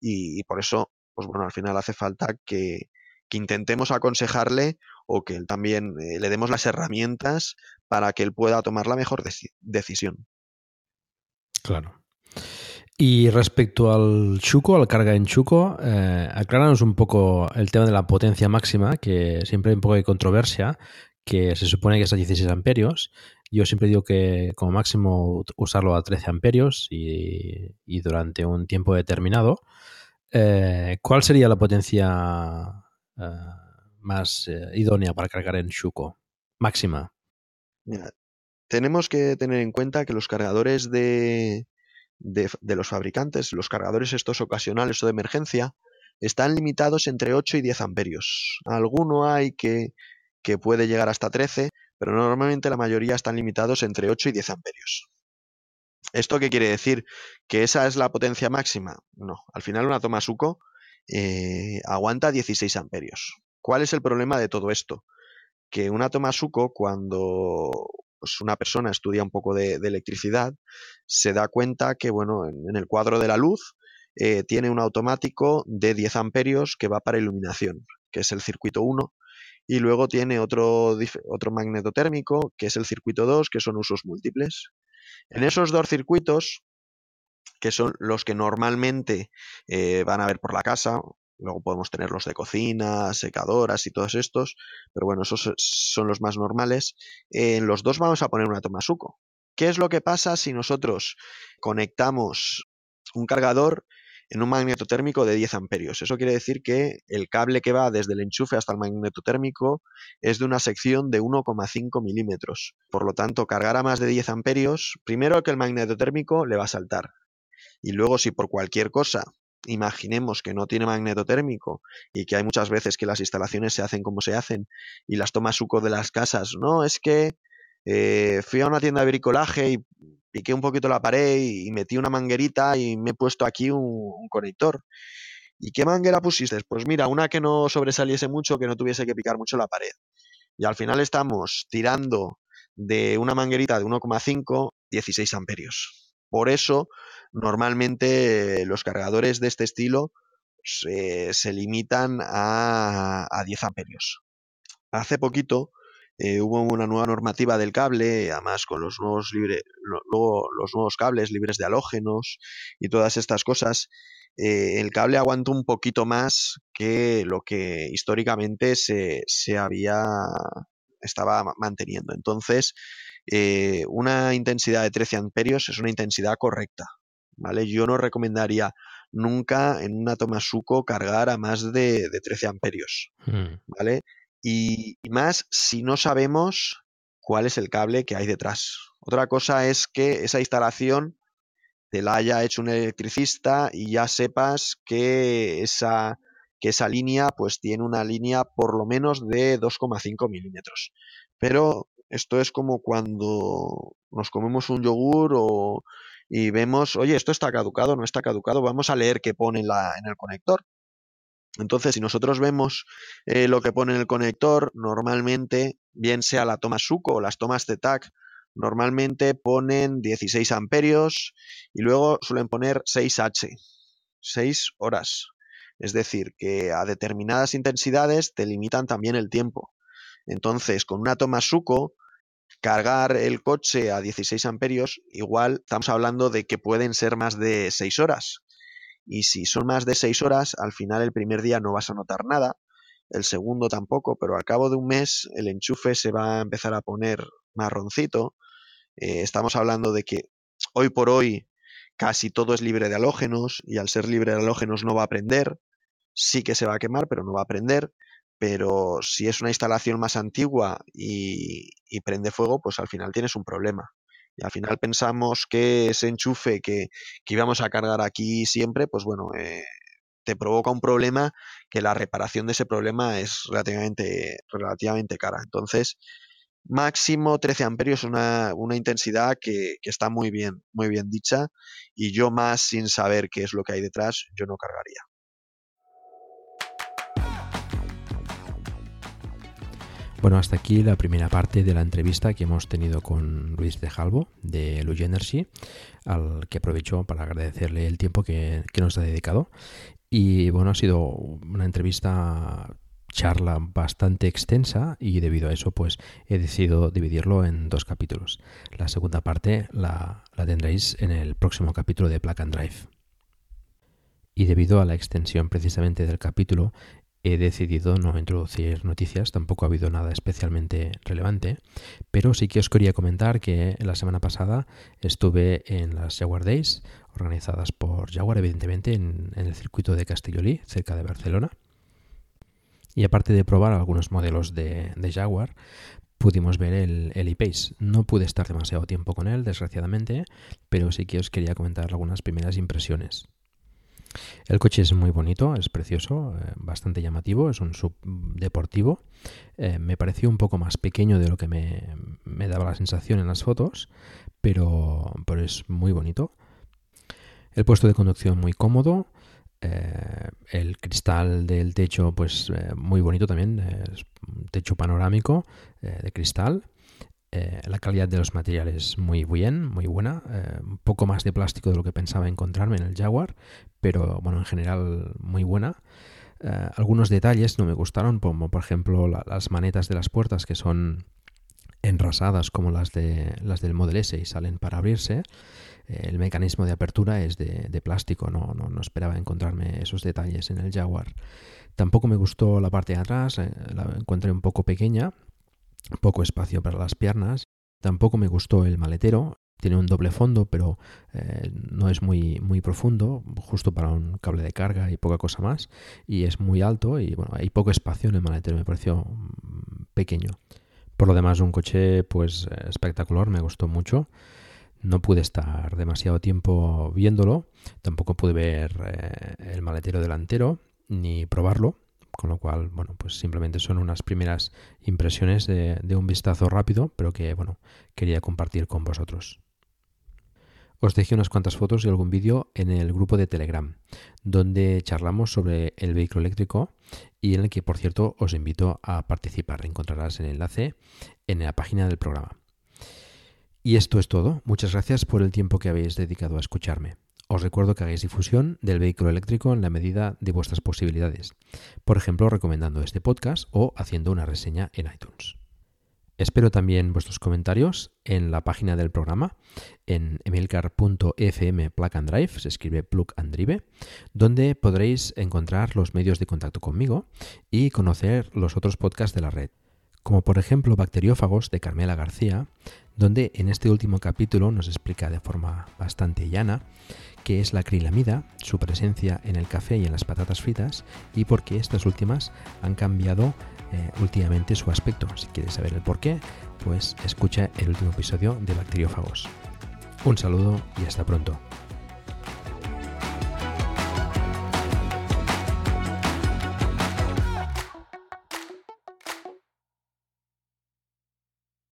y, por eso pues bueno, al final hace falta que, intentemos aconsejarle o que él también eh, le demos las herramientas para que él pueda tomar la mejor deci decisión. Claro. Y respecto al Chuco, al carga en Chuco, eh, acláranos un poco el tema de la potencia máxima, que siempre hay un poco de controversia, que se supone que es a 16 amperios. Yo siempre digo que como máximo usarlo a 13 amperios y, y durante un tiempo determinado. Eh, ¿Cuál sería la potencia eh, más eh, idónea para cargar en Shuko? Máxima. Mira, tenemos que tener en cuenta que los cargadores de, de, de, los fabricantes, los cargadores estos ocasionales o de emergencia, están limitados entre 8 y 10 amperios. Alguno hay que, que puede llegar hasta 13, pero normalmente la mayoría están limitados entre 8 y 10 amperios. ¿Esto qué quiere decir? ¿Que esa es la potencia máxima? No, al final una toma Suco eh, aguanta 16 amperios. ¿Cuál es el problema de todo esto? Que una toma Suco, cuando pues, una persona estudia un poco de, electricidad, se da cuenta que, bueno, en, en el cuadro de la luz eh, tiene un automático de 10 amperios que va para iluminación, que es el circuito 1, y luego tiene otro, otro magneto térmico, que es el circuito 2, que son usos múltiples. En esos dos circuitos, que son los que normalmente eh, van a ver por la casa, luego podemos tener los de cocina, secadoras y todos estos, pero bueno, esos son los más normales. Eh, en los dos vamos a poner una toma suco. ¿Qué es lo que pasa si nosotros conectamos un cargador en un magneto térmico de 10 amperios. Eso quiere decir que el cable que va desde el enchufe hasta el magneto térmico es de una sección de 1,5 milímetros. Por lo tanto, cargar a más de 10 amperios, primero que el magneto térmico le va a saltar. Y luego, si por cualquier cosa imaginemos que no tiene magneto térmico y que hay muchas veces que las instalaciones se hacen como se hacen y las tomas suco de las casas, no, es que eh, fui a una tienda de bricolaje y piqué un poquito la pared y metí una manguerita y me he puesto aquí un, conector. ¿Y qué manguera pusiste? Pues mira, una que no sobresaliese mucho, que no tuviese que picar mucho la pared. Y al final estamos tirando de una manguerita de 1,5, 16 amperios. Por eso, normalmente los cargadores de este estilo se, se limitan a, a 10 amperios. Hace poquito, eh, hubo una nueva normativa del cable, además con los nuevos, libre, luego los nuevos cables libres de halógenos y todas estas cosas, eh, el cable aguantó un poquito más que lo que históricamente se, se había estaba manteniendo. Entonces, eh, una intensidad de 13 amperios es una intensidad correcta. ¿vale? Yo no recomendaría nunca en una toma suco cargar a más de, de 13 amperios. Hmm. ¿vale? Y, más si no sabemos cuál es el cable que hay detrás. Otra cosa es que esa instalación te la haya hecho un electricista y ya sepas que esa, que esa línea pues tiene una línea por lo menos de 2,5 milímetros. Pero esto es como cuando nos comemos un yogur o, y vemos, oye, esto está caducado, no está caducado, vamos a leer qué pone en, la, en el conector. Entonces, si nosotros vemos eh, lo que pone en el conector, normalmente, bien sea la toma Suco o las tomas TAC, normalmente ponen 16 amperios y luego suelen poner 6H, 6 horas. Es decir, que a determinadas intensidades te limitan también el tiempo. Entonces, con una toma Suco, cargar el coche a 16 amperios, igual estamos hablando de que pueden ser más de 6 horas. Y si son más de 6 horas, al final el primer día no vas a notar nada, el segundo tampoco, pero al cabo de un mes el enchufe se va a empezar a poner marroncito. Eh, estamos hablando de que hoy por hoy casi todo es libre de halógenos y al ser libre de halógenos no va a prender. Sí que se va a quemar, pero no va a prender. Pero si es una instalación más antigua y, prende fuego, pues al final tienes un problema. Y al final pensamos que ese enchufe que, íbamos a cargar aquí siempre, pues bueno, eh, te provoca un problema que la reparación de ese problema es relativamente, relativamente cara. Entonces, máximo 13 amperios una, una intensidad que, que, está muy bien, muy bien dicha y yo más sin saber qué es lo que hay detrás, yo no cargaría. Bueno, hasta aquí la primera parte de la entrevista que hemos tenido con Luis de Jalvo de Luge Energy, al que aprovecho para agradecerle el tiempo que, que nos ha dedicado. Y bueno, ha sido una entrevista charla bastante extensa y debido a eso pues he decidido dividirlo en dos capítulos. La segunda parte la, la tendréis en el próximo capítulo de Plug and Drive. Y debido a la extensión precisamente del capítulo he decidido no introducir noticias, tampoco ha habido nada especialmente relevante, pero sí que os quería comentar que la semana pasada estuve en las Jaguar Days, organizadas por Jaguar, evidentemente, en, el circuito de Castellolí, cerca de Barcelona. Y aparte de probar algunos modelos de, Jaguar, pudimos ver el, el. No pude estar demasiado tiempo con él, desgraciadamente, pero sí que os quería comentar algunas primeras impresiones. El coche es muy bonito, es precioso, eh, bastante llamativo, es un sub deportivo. Eh, me pareció un poco más pequeño de lo que me, daba la sensación en las fotos, pero, pero es muy bonito. El puesto de conducción muy cómodo, eh, el cristal del techo, pues muy bonito también, es un techo panorámico de cristal. La calidad de los materiales muy bien, muy buena. un poco más de plástico de lo que pensaba encontrarme en el Jaguar, pero bueno, en general muy buena. algunos detalles no me gustaron, como por ejemplo las manetas de las puertas que son enrasadas como las, de, las del Model S y salen para abrirse el mecanismo de apertura es de, plástico, no, no, esperaba encontrarme esos detalles en el Jaguar. Tampoco me gustó la parte de atrás, eh, la encontré un poco pequeña, poco espacio para las piernas. Tampoco me gustó el maletero, tiene un doble fondo, pero eh, no es muy, muy profundo, justo para un cable de carga y poca cosa más. Y es muy alto y bueno, hay poco espacio en el maletero, me pareció mm, pequeño. Por lo demás, un coche pues espectacular, me gustó mucho. No pude estar demasiado tiempo viéndolo, tampoco pude ver eh, el maletero delantero ni probarlo, con lo cual, bueno, pues simplemente son unas primeras impresiones de, un vistazo rápido, pero que, bueno, quería compartir con vosotros. Os dejé unas cuantas fotos y algún vídeo en el grupo de Telegram, donde charlamos sobre el vehículo eléctrico y en el que, por cierto, os invito a participar. Encontrarás el enlace en la página del programa. Y esto es todo. Muchas gracias por el tiempo que habéis dedicado a escucharme. Os recuerdo que hagáis difusión del vehículo eléctrico en la medida de vuestras posibilidades, por ejemplo recomendando este podcast o haciendo una reseña en iTunes. Espero también vuestros comentarios en la página del programa, en emilcar.fm plug and drive, se escribe plug and drive, donde podréis encontrar los medios de contacto conmigo y conocer los otros podcasts de la red, como por ejemplo Bacteriófagos de Carmela García, donde en este último capítulo nos explica de forma bastante llana qué es la acrilamida, su presencia en el café y en las patatas fritas y por qué estas últimas han cambiado eh, últimamente su aspecto. Si quieres saber el por qué, pues escucha el último episodio de Bacteriófagos. Un saludo y hasta pronto.